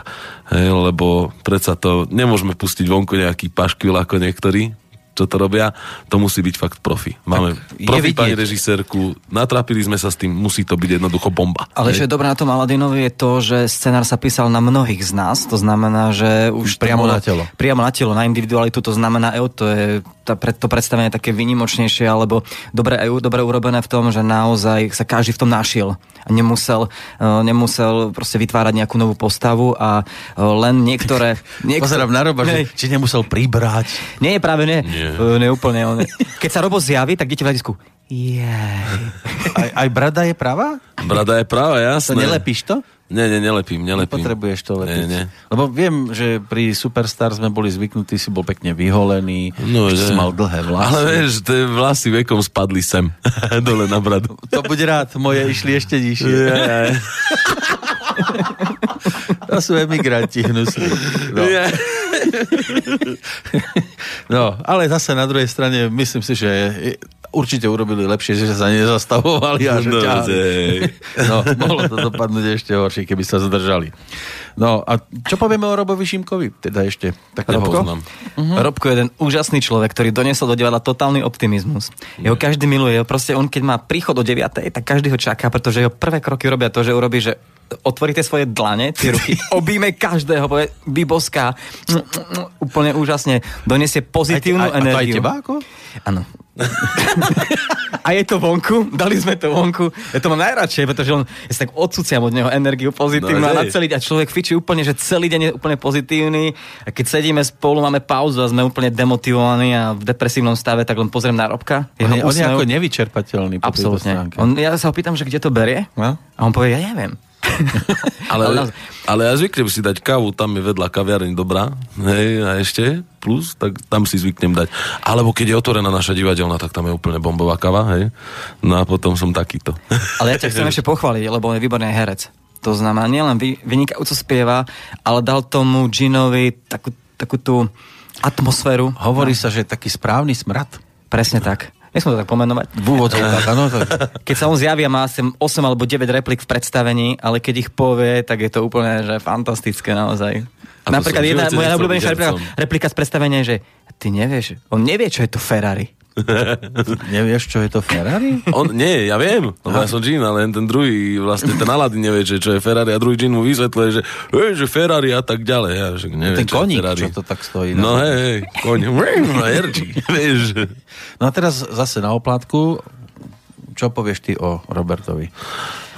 C: Hej, lebo predsa to nemôžeme pustiť vonku nejaký paškvil ako niektorí, čo to robia, to musí byť fakt profi. Máme
B: je
C: profi pani režisérku, natrapili sme sa s tým, musí to byť jednoducho bomba.
D: Ale
C: Hej.
D: čo je dobré na tom Aladinovi je to, že scenár sa písal na mnohých z nás, to znamená, že už
B: Priamo
D: bolo-
B: na telo.
D: Priamo na telo, na individualitu, to znamená, EU, to je tá, to predstavenie také vynimočnejšie, alebo dobre, EU, dobre urobené v tom, že naozaj sa každý v tom našiel a nemusel, uh, nemusel proste vytvárať nejakú novú postavu a uh, len niektoré... niektoré
B: pozerám na Roba, že či nemusel pribrať.
D: Nie, práve nie.
C: Nie.
D: Uh, nie úplne. On, keď sa Robo zjaví, tak deti v hľadisku. Jej.
B: Aj, aj brada je pravá?
C: Brada je práva,
B: To
C: jasné.
B: nelepíš to?
C: Nie, nie, nelepím, nelepím.
B: Potrebuješ to lepiť.
C: Nie, nie.
B: Lebo viem, že pri Superstar sme boli zvyknutí, si bol pekne vyholený,
C: No,
B: že si mal dlhé vlasy.
C: Ale vieš, tie vlasy vekom spadli sem, dole na bradu.
B: To buď rád, moje išli ešte nižšie.
C: Yeah.
B: To sú emigranti hnusní. No. no, ale zase na druhej strane myslím si, že určite urobili lepšie, že sa nezastavovali a že
C: No,
B: ťahali. No, mohlo to dopadnúť ešte horšie, keby sa zdržali. No a čo povieme o Robovi Šimkovi? Teda ešte takého...
C: Nepoznám.
D: Uh-huh. Robko je jeden úžasný človek, ktorý doniesol do divadla totálny optimizmus. Jeho každý miluje. Proste on, keď má príchod o 9, tak každý ho čaká, pretože jeho prvé kroky robia to, že urobí, že otvorí tie svoje dlane, tie ruky, obíme každého, povie, vyboská, úplne úžasne, donesie pozitívnu
B: aj, aj,
D: energiu.
B: A to aj teba ako?
D: Áno. a je to vonku, dali sme to vonku. Ja to mám najradšej, pretože on, ja tak odsúciam od neho energiu pozitívnu
C: No,
D: a na celý a človek fičí úplne, že celý deň je úplne pozitívny a keď sedíme spolu, máme pauzu a sme úplne demotivovaní a v depresívnom stave, tak len pozriem na Robka.
B: On je, on je ako nevyčerpateľný po stránke.
D: On, ja sa ho pýtam, že kde to berie
B: No?
D: a on povie, ja neviem.
C: Ale,
D: Ale
C: ja zvyknem si dať kávu, tam je vedľa kaviareň dobrá, hej, a ešte plus, tak tam si zvyknem dať. Alebo keď je otvorená naša divadelná, tak tam je úplne bombová káva, hej. No a potom som takýto.
D: Ale ja ťa chcem ešte pochváliť, lebo on je výborný herec. To znamená, nielen vy, vynikajúco spieva, ale dal tomu Ginovi takú, takú tú atmosféru.
B: Hovorí sa, že je taký správny smrad.
D: Presne tak. Nesmiem to tak pomenovať.
B: V. Tak...
D: Keď sa on zjaví a má asi 8 alebo 9 replik v predstavení, ale keď ich povie, tak je to úplne že fantastické naozaj.
C: A
D: Napríklad jedna moja najobľúbenejšia replika, replika z predstavenia je, že ty nevieš, on nevie, čo je to Ferrari.
B: Nevieš, čo je to Ferrari?
C: On, nie, ja viem, lebo ja som Jean, ale ten druhý, vlastne ten Aladin nevie, že čo je Ferrari a druhý Jean mu vysvetľuje, že, hej, že Ferrari a tak ďalej. Ja, že neviem,
B: Ten
C: čo
B: koník,
C: Ferrari.
B: čo to tak stojí.
C: No
B: na-
C: hej, hej, koň, vieš.
B: No a teraz zase na oplátku. Čo povieš ty o Robertovi?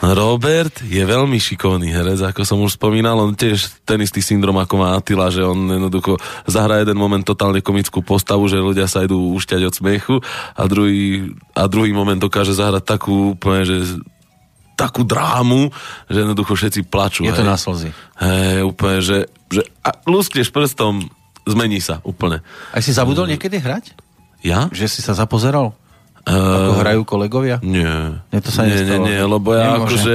C: Robert je veľmi šikovný herec, ako som už spomínal, on tiež ten istý syndrom ako má Attila, že on jednoducho zahrá jeden moment totálne komickú postavu, že ľudia sa idú ušťať od smiechu a druhý, a druhý moment dokáže zahrať takú úplne, že takú drámu, že jednoducho všetci plačú.
B: Je to
C: hej.
B: na slzy.
C: Hej, úplne, že, že a luskneš prstom, zmení sa úplne.
B: Aj si zabudol niekedy hrať?
C: Ja?
B: Že si sa zapozeral? Ako hrajú kolegovia?
C: Nie.
B: Nie, to sa
C: nie, nie, nie, lebo ja
B: Nemôže.
C: akože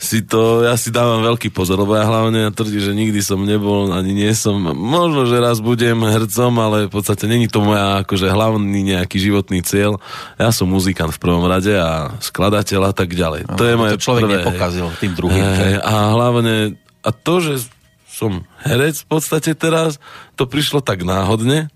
C: si to, ja si dávam veľký pozor, lebo ja hlavne tvrdím, že nikdy som nebol, ani nie som, možno, že raz budem hercom, ale v podstate není to moja akože hlavný nejaký životný cieľ. Ja som muzikant v prvom rade a skladateľ a tak ďalej. to je moje
B: to človek
C: prvé,
B: nepokazil tým druhým.
C: Hej, a hlavne, a to, že som herec v podstate teraz, to prišlo tak náhodne,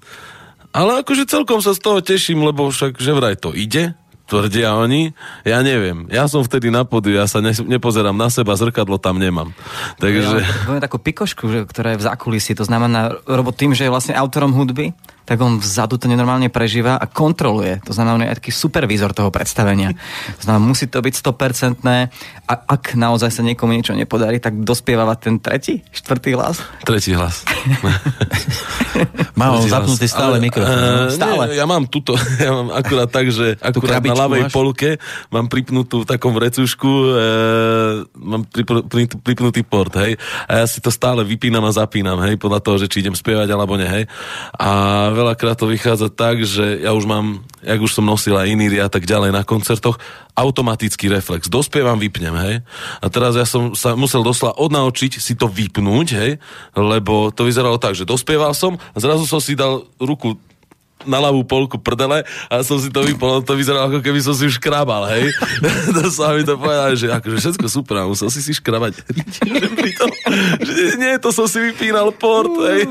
C: ale akože celkom sa z toho teším, lebo však že vraj to ide, tvrdia oni. Ja neviem. Ja som vtedy na podiu, ja sa ne, nepozerám na seba, zrkadlo tam nemám. Takže...
D: Ja poviem takú pikošku, že, ktorá je v zákulisí. To znamená, Robo tým, že je vlastne autorom hudby, tak on vzadu to nenormálne prežíva a kontroluje. To znamená, on je aj taký supervízor toho predstavenia. To znamená, musí to byť 100% a ak naozaj sa niekomu niečo nepodarí, tak dospievava ten tretí, štvrtý hlas.
C: Tretí hlas.
B: Má on zapnutý stále
C: Ale,
B: mikrofón. no?
D: Stále.
C: Nie, ja mám tuto, ja mám akurát tak, že akurát na ľavej
B: máš?
C: polke mám pripnutú v takom vrecušku, e, mám pripr- pri, pripnutý port, hej. A ja si to stále vypínam a zapínam, hej, podľa toho, že či idem spievať alebo nie, hej. A veľakrát to vychádza tak, že ja už mám, jak už som nosil aj iný a tak ďalej na koncertoch, automatický reflex. Dospievam, vypnem, hej. A teraz ja som sa musel doslova odnaučiť si to vypnúť, hej, lebo to vyzeralo tak, že dospieval som a zrazu som si dal ruku na ľavú polku prdele a som si to vypol, to vyzeralo ako keby som si už škrabal, hej. to sa mi to povedal, že akože všetko super, a musel si si škrabať. Pritom, že nie, to som si vypínal port, hej.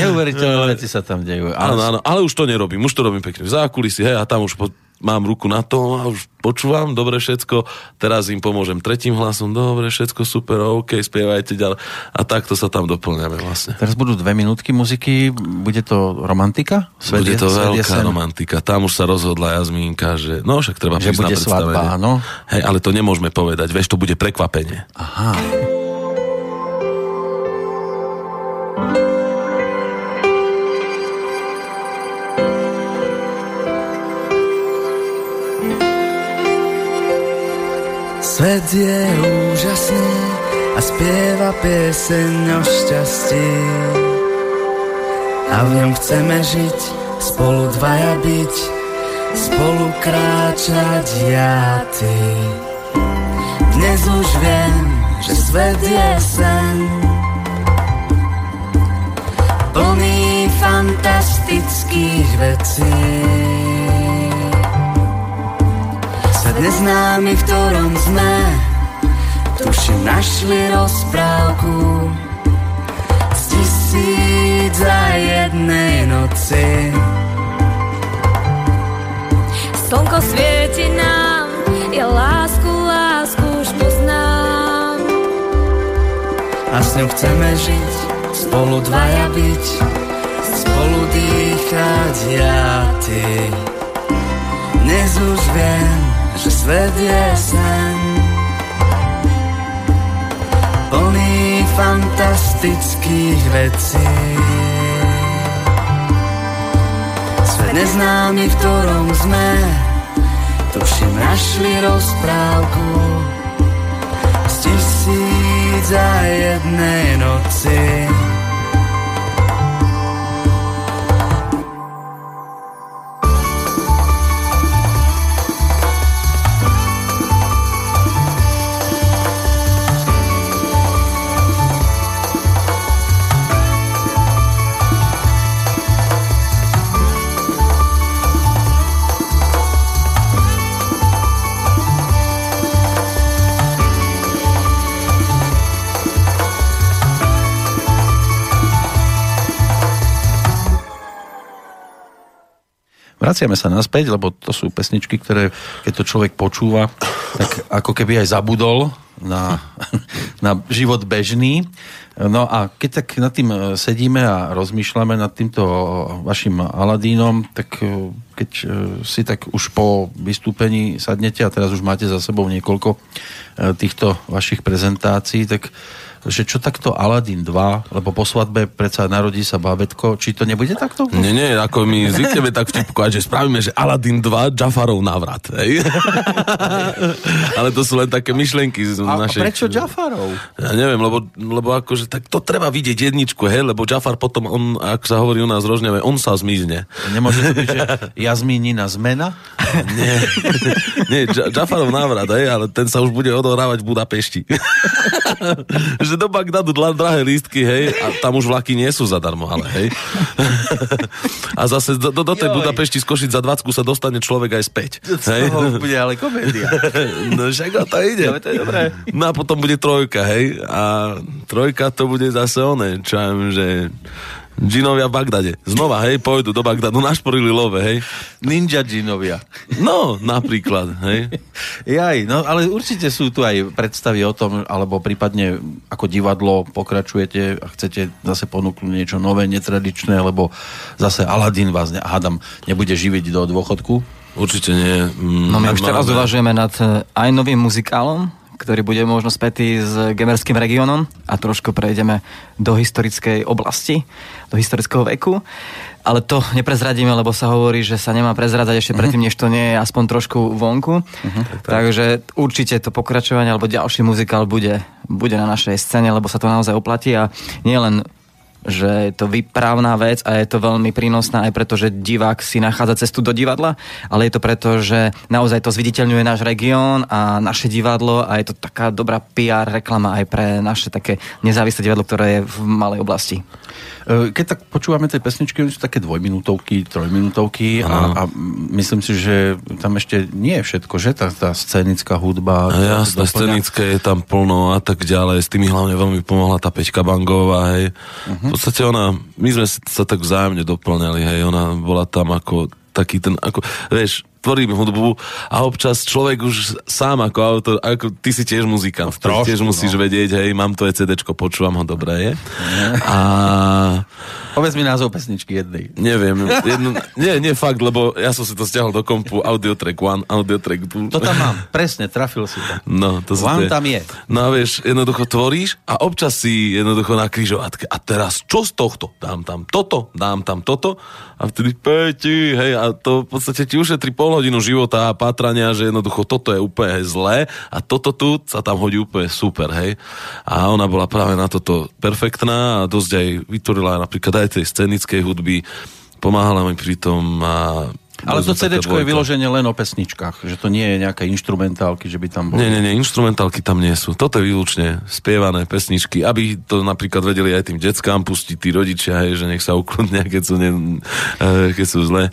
B: Neuveriteľné veci sa tam dejú.
C: Áno, áno, ale už to nerobím, už to robím pekne v zákulisí, hej, a tam už po, mám ruku na to a už počúvam, dobre všetko, teraz im pomôžem tretím hlasom, dobre všetko, super, OK, spievajte ďalej. A takto sa tam doplňame vlastne.
B: Teraz budú dve minútky muziky. Bude to romantika? Svet
C: Bude to
B: svet
C: veľká
B: sen.
C: romantika. Tam už sa rozhodla Jazmínka, že no však treba
B: Že
C: prísť na
B: bude
C: predstavenie.
B: svadba, áno.
C: Hej, ale to nemôžeme povedať, vieš, to bude prekvapenie.
B: Aha.
G: Svet je úžasný a spieva pieseň o šťastí. A v ňom chceme žiť, spolu dvaja byť, spolu kráčať ja ty. Dnes už viem, že svet je sen, plný fantastických vecí. Svet neznámy, v ktorom sme. Tuším, našli rozprávku Z tisíc za jednej noci.
F: Slnko svieti nám, ja lásku, lásku už poznám.
G: A s ňou chceme žiť Spolu dvaja byť Spolu dýchať ja ty Dnes už viem, že svet je sen. Plný fantastických vecí. Svet neznámy, v ktorom sme. Tuším, našli rozprávku. Z tisíc za jednej noci.
B: Vraciame sa naspäť, lebo to sú pesničky, ktoré keď to človek počúva, tak ako keby aj zabudol na, na život bežný. No a keď tak nad tým sedíme a rozmýšľame nad týmto vašim Aladínom, tak e, keď e, si tak už po vystúpení sadnete a teraz už máte za sebou niekoľko e, týchto vašich prezentácií, tak že čo takto Aladdin 2, lebo po svadbe predsa narodí sa bábetko, či to nebude takto?
C: Nie, nie, ako my zvykneme tak vtipkovať, že spravíme, že Aladdin 2, Jafarov návrat. Hej? Ale to sú len také myšlenky z
B: a,
C: našej...
B: A prečo Jafarov?
C: Ja neviem, lebo, lebo akože tak to treba vidieť jedničku, hej, lebo Jafar potom, on, ak sa hovorí u nás rožňave, on sa zmizne.
B: Nemôže to byť, že Jazmínina zmena?
C: nie, nie Jafarov návrat, hej, ale ten sa už bude odohrávať v Budapešti. že do Bagdadu drahé lístky, hej, a tam už vlaky nie sú zadarmo, ale hej. a zase do, do, tej Joj. Budapešti z Košic za 20 sa dostane človek aj späť.
B: Hej. To bude ale komédia.
C: no však to ide.
B: No, to je dobré.
C: No a potom bude trojka, hej, a trojka to bude zase oné, čo že džinovia v Bagdade. Znova, hej, pôjdu do Bagdadu, našporili love, hej.
B: Ninja džinovia.
C: No, napríklad, hej.
B: Jaj, no ale určite sú tu aj predstavy o tom, alebo prípadne ako divadlo pokračujete a chcete zase ponúknuť niečo nové, netradičné, lebo zase Aladin vás, ne, hádam, nebude živiť do dôchodku.
C: Určite nie.
D: Mm, no my už teraz uvažujeme nad eh, aj novým muzikálom, ktorý bude možno spätý s gemerským regiónom a trošku prejdeme do historickej oblasti, do historického veku. Ale to neprezradíme, lebo sa hovorí, že sa nemá prezradzať ešte uh-huh. predtým, než to nie je aspoň trošku vonku. Uh-huh. Tak, tak. Takže určite to pokračovanie alebo ďalší muzikál bude, bude na našej scéne, lebo sa to naozaj oplatí a nie len že je to vyprávna vec a je to veľmi prínosná aj preto, že divák si nachádza cestu do divadla, ale je to preto, že naozaj to zviditeľňuje náš región a naše divadlo a je to taká dobrá PR reklama aj pre naše také nezávislé divadlo, ktoré je v malej oblasti.
B: E, keď tak počúvame tie pesničky, sú také dvojminútovky, trojminútovky a, a myslím si, že tam ešte nie je všetko, že? Tá, tá scenická hudba.
C: A jasné, scenické je tam plno a tak ďalej. S tými hlavne veľmi pomohla tá Peťka Bangová, hej. Uh-huh. V podstate ona, my sme sa tak vzájomne doplňali, hej, ona bola tam ako taký ten, ako, vieš, tvorím hudbu a občas človek už sám ako autor, ako ty si tiež muzikant, Trošku, tiež musíš no. vedieť, hej, mám to CDčko, počúvam ho, dobré je.
B: A... Povedz mi názov pesničky jednej.
C: Neviem, jednu, nie, nie fakt, lebo ja som si to stiahol do kompu Audio Track 1, Audio Track 2.
B: To tam mám, presne, trafil si to.
C: No, to
B: One tam je.
C: No a vieš, jednoducho tvoríš a občas si jednoducho na križovatke. A teraz čo z tohto? Dám tam toto, dám tam toto a vtedy Peti, hej, a to v podstate ti ušetri pol hodinu života a pátrania, že jednoducho toto je úplne zlé a toto tu sa tam hodí úplne super, hej. A ona bola práve na toto perfektná a dosť aj vytvorila napríklad aj tej scenickej hudby, pomáhala mi pri tom a
B: ale to CD je vyložené len o pesničkách, že to nie je nejaké instrumentálky, že by tam boli.
C: Nie, nie, nie, instrumentálky tam nie sú. Toto je výlučne spievané pesničky, aby to napríklad vedeli aj tým deckám pustiť tí rodičia, hej, že nech sa ukludnia, keď sú, ne, eh, keď sú zlé.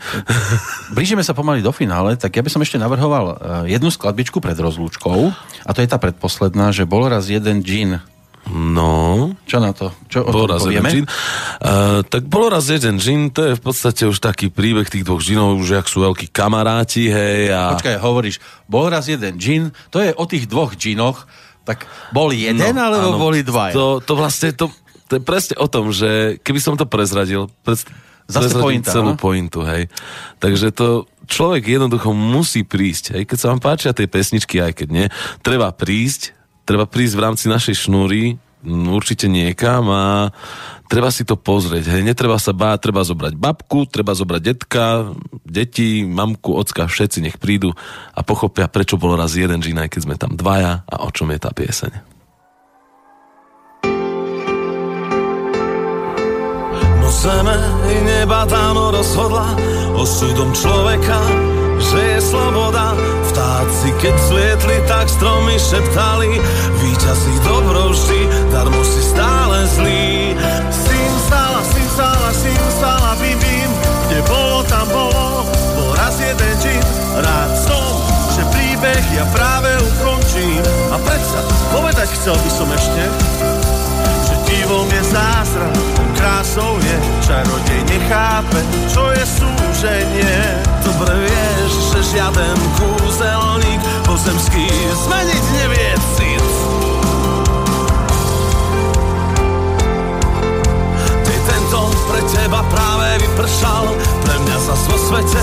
B: Blížime sa pomaly do finále, tak ja by som ešte navrhoval eh, jednu skladbičku pred rozlúčkou a to je tá predposledná, že bol raz jeden džin
C: No.
B: Čo na to? Čo o
C: bol raz
B: povieme?
C: jeden džin. Uh, tak bol raz jeden džin, to je v podstate už taký príbeh tých dvoch džinov, už jak sú veľkí kamaráti, hej. A...
B: Počkaj, hovoríš, bol raz jeden džin, to je o tých dvoch džinoch, tak bol jeden, no, alebo áno, boli dva?
C: To, to vlastne, to, to je presne o tom, že keby som to prezradil, pred,
B: Zase pointa,
C: celú
B: no?
C: pointu, hej. Takže to človek jednoducho musí prísť, hej. Keď sa vám páčia tie pesničky, aj keď nie, treba prísť, treba prísť v rámci našej šnúry mm, určite niekam a treba si to pozrieť. Hej, netreba sa báť, treba zobrať babku, treba zobrať detka, deti, mamku, ocka, všetci nech prídu a pochopia, prečo bol raz jeden džín, keď sme tam dvaja a o čom je tá pieseň.
E: No zeme i neba dávno rozhodla osudom človeka že je sloboda. Vtáci, keď zlietli, tak stromy šeptali, víťazí dobro vždy, darmo si stále zlý.
A: Sim sala, sim sala, sim sala, bim, kde bolo, tam bolo, bol raz jeden džin, rád som, že príbeh ja práve ukončím. A predsa, povedať chcel by som ešte, že divom je zázrak, krásou je, čarodej nechápe, čo je súženie.
E: Dobre vieš, že žiaden kúzelník pozemský zmeniť nevie cit. Ty tento pre teba práve vypršal, pre mňa zas vo svete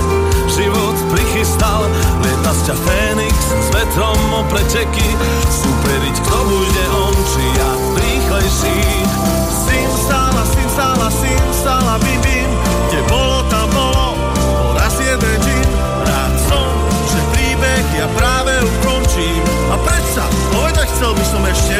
E: život prichystal. Lieta z ťa Fénix s vetrom o preteky, súperiť kto bude on, či ja rýchlejší.
A: Sim sala, sim sala, sim sala, bim bim, kde bolo, tam bolo, bol raz jeden džin, rád som, že príbeh ja práve ukončím. A predsa, povedať chcel by som ešte,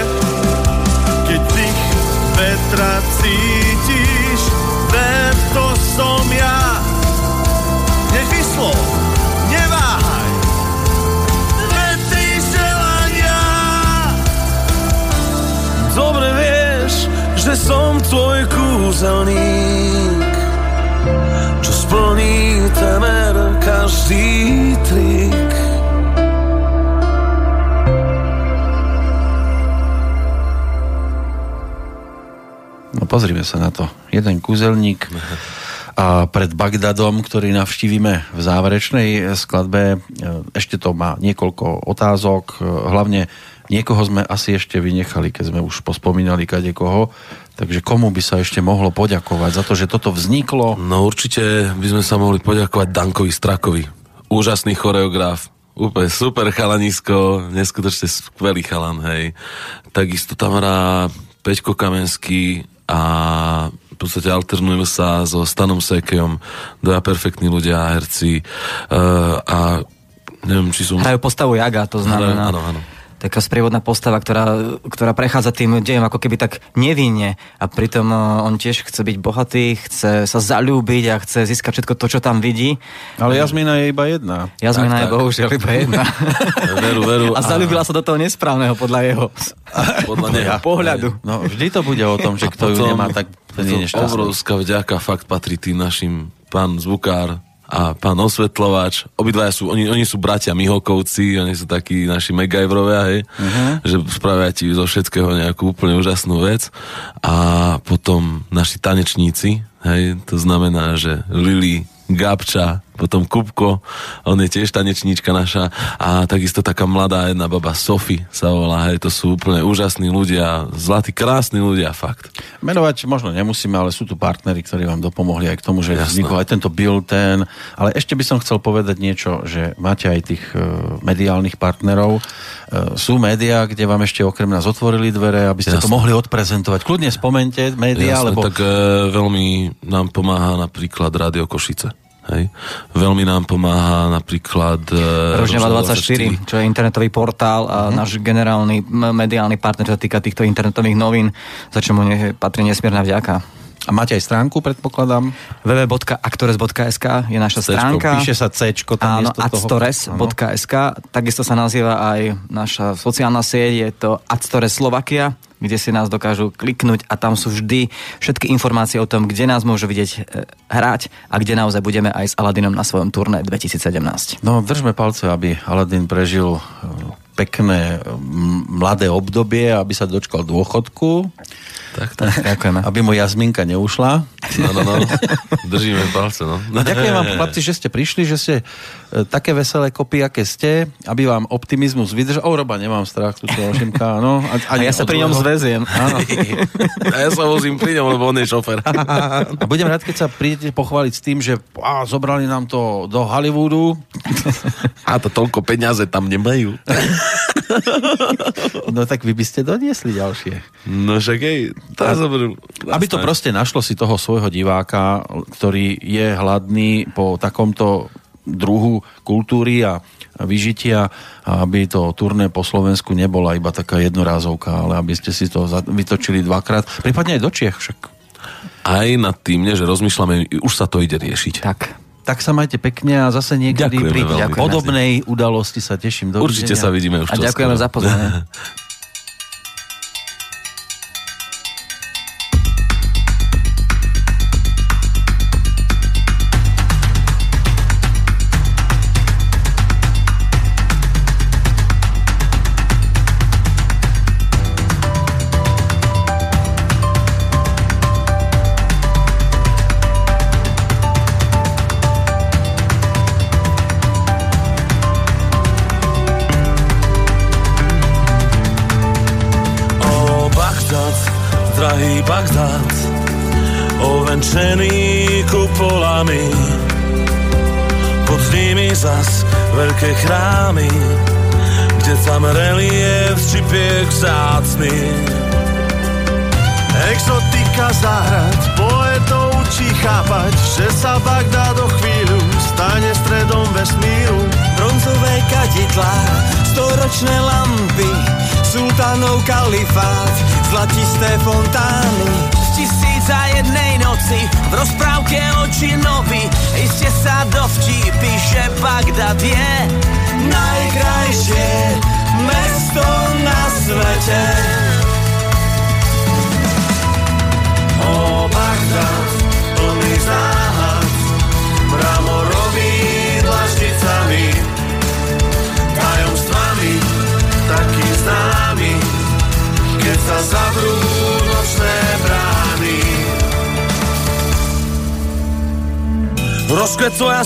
A: som
E: tvoj kúzelník, čo splní temer každý trik.
B: No pozrime sa na to. Jeden kúzelník a pred Bagdadom, ktorý navštívime v záverečnej skladbe. Ešte to má niekoľko otázok. Hlavne niekoho sme asi ešte vynechali, keď sme už pospomínali kade koho. Takže komu by sa ešte mohlo poďakovať za to, že toto vzniklo?
C: No určite by sme sa mohli poďakovať Dankovi Strakovi. Úžasný choreograf, Úplne super chalanisko, neskutočne skvelý chalan, hej. Takisto tam hrá Peťko Kamenský a v podstate alternujú sa so Stanom Sekejom, dvaja perfektní ľudia, herci uh, a neviem, či som...
D: Hrajú postavu Jaga, to znamená...
C: Áno, áno.
D: Taká sprievodná postava, ktorá, ktorá prechádza tým dejom ako keby tak nevinne a pritom uh, on tiež chce byť bohatý, chce sa zalúbiť a chce získať všetko to, čo tam vidí.
B: Ale Jazmina je iba jedna.
D: Jazmina
C: Tak,
D: je
C: tak.
D: bohužiaľ iba jedna.
C: Veru, veru.
D: A zalúbila sa do toho nesprávneho podľa jeho
C: podľa neho.
D: pohľadu.
B: No vždy to bude o tom, že
C: A
B: kto ju
C: potom-
B: nemá, tak ten je nešťastný.
C: Obrovská vďaka fakt patrí tým našim pán zvukár a pán osvetľovač. Obidvaja sú, oni, oni sú bratia Mihokovci, oni sú takí naši MacGyverovia, hej, uh-huh. že spravia ti zo všetkého nejakú úplne úžasnú vec. A potom naši tanečníci, hej, to znamená, že Lili, Gabča, potom Kupko, on je tiež tanečníčka naša a takisto taká mladá jedna baba Sofi sa volá, hej, to sú úplne úžasní ľudia, zlatí, krásni ľudia, fakt.
B: Menovať možno nemusíme, ale sú tu partnery, ktorí vám dopomohli aj k tomu, že
C: Jasné.
B: vznikol aj tento ten. Ale ešte by som chcel povedať niečo, že máte aj tých e, mediálnych partnerov. E, sú médiá, kde vám ešte okrem nás otvorili dvere, aby ste to
C: Jasné.
B: mohli odprezentovať. Kľudne spomente médiá,
C: Jasné,
B: lebo
C: tak e, veľmi nám pomáha napríklad Radio Košice. Hej. Veľmi nám pomáha napríklad...
D: Rožňava
C: Rožňava
D: 24, čo je internetový portál a náš generálny mediálny partner, čo sa týka týchto internetových novín, za čo mu patrí nesmierna vďaka.
B: A máte aj stránku, predpokladám.
D: www.actores.sk je naša
C: Cčko.
D: stránka.
B: Píše sa C tam
D: Áno, actores.sk, takisto sa nazýva aj naša sociálna sieť, je to Actores Slovakia, kde si nás dokážu kliknúť a tam sú vždy všetky informácie o tom, kde nás môžu vidieť e, hrať a kde naozaj budeme aj s Aladinom na svojom turné 2017.
B: No, držme palce, aby Aladin prežil e, pekné mladé obdobie, aby sa dočkal dôchodku,
C: Tak, tak.
D: Ďakujeme.
B: aby mu Jazminka neušla.
C: No, no, no. Držíme palce, no.
B: Ďakujem vám, chlapci, že ste prišli, že ste e, také veselé kopy, aké ste, aby vám optimizmus vydržal. O, Roba, nemám strach, tu Šimka, no.
D: A ja sa pri ňom zväziem.
B: Áno.
C: A ja sa vozím pri ňom, lebo on je šofer.
B: A budem rád, keď sa prídete pochváliť s tým, že á, zobrali nám to do Hollywoodu.
C: A to toľko peňaze tam nemajú.
B: No tak vy by ste doniesli ďalšie.
C: No však hej, to ja zoberiem.
B: Aby to proste našlo si toho svojho diváka, ktorý je hladný po takomto druhu kultúry a vyžitia, a aby to turné po Slovensku nebola iba taká jednorázovka, ale aby ste si to vytočili dvakrát, prípadne aj do Čiech však.
D: aj nad tým, že rozmýšľame, už sa to ide riešiť.
E: Tak.
B: Tak sa majte pekne a zase niekedy
D: Ďakujeme
B: pri
D: veľmi.
B: podobnej udalosti sa teším.
D: Určite sa vidíme už
E: A ďakujeme za pozornie.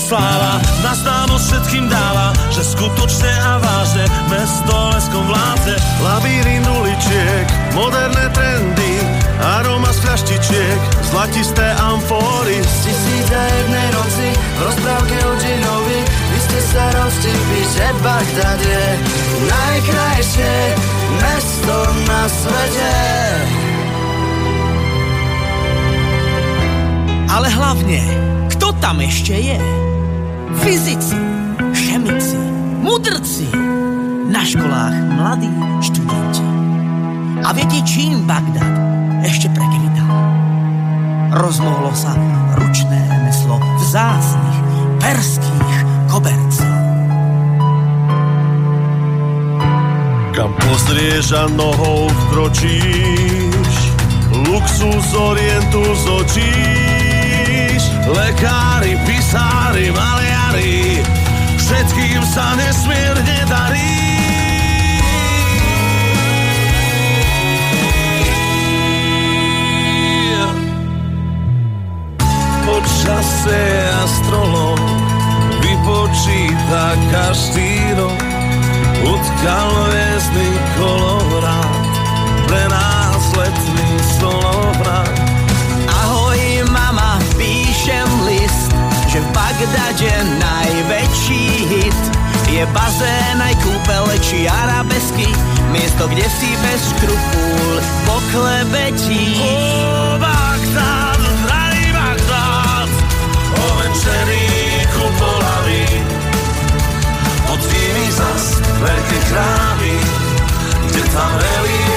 C: sláva na známosť všetkým dáva, že skutočne a vážne mesto leskom vládne.
A: Labyrint uličiek, moderné trendy, aroma z fľaštičiek, zlatisté amfóry.
G: Z tisíc a jednej noci v rozprávke o džinovi vy ste sa roztipli, že Bagdad je najkrajšie mesto na svete.
C: Ale hlavne, kto tam ešte je? Fyzici, chemici, mudrci, na školách mladí študenti. A viete, čím Bagdad ešte prekvitá? Rozmohlo sa ručné remeslo vzácnych perských kobercov.
A: Kam pozrieš a nohou vkročíš, luxus orientu zočíš.
C: Lekári, písári, maliari, všetkým sa nesmierne darí. Počasie astrolog vypočíta každý rok utkal hviezdny kolorát pre nás letný stolovrát.
G: Že v Bagdade najväčší hit je bazén aj kúpele či arabesky, miesto, kde si bez škrupul poklebetíš.
C: O Bagdad, drahý Bagdad, ovenčený kupolami, pod nimi zas veľké chrámy, kde tam relief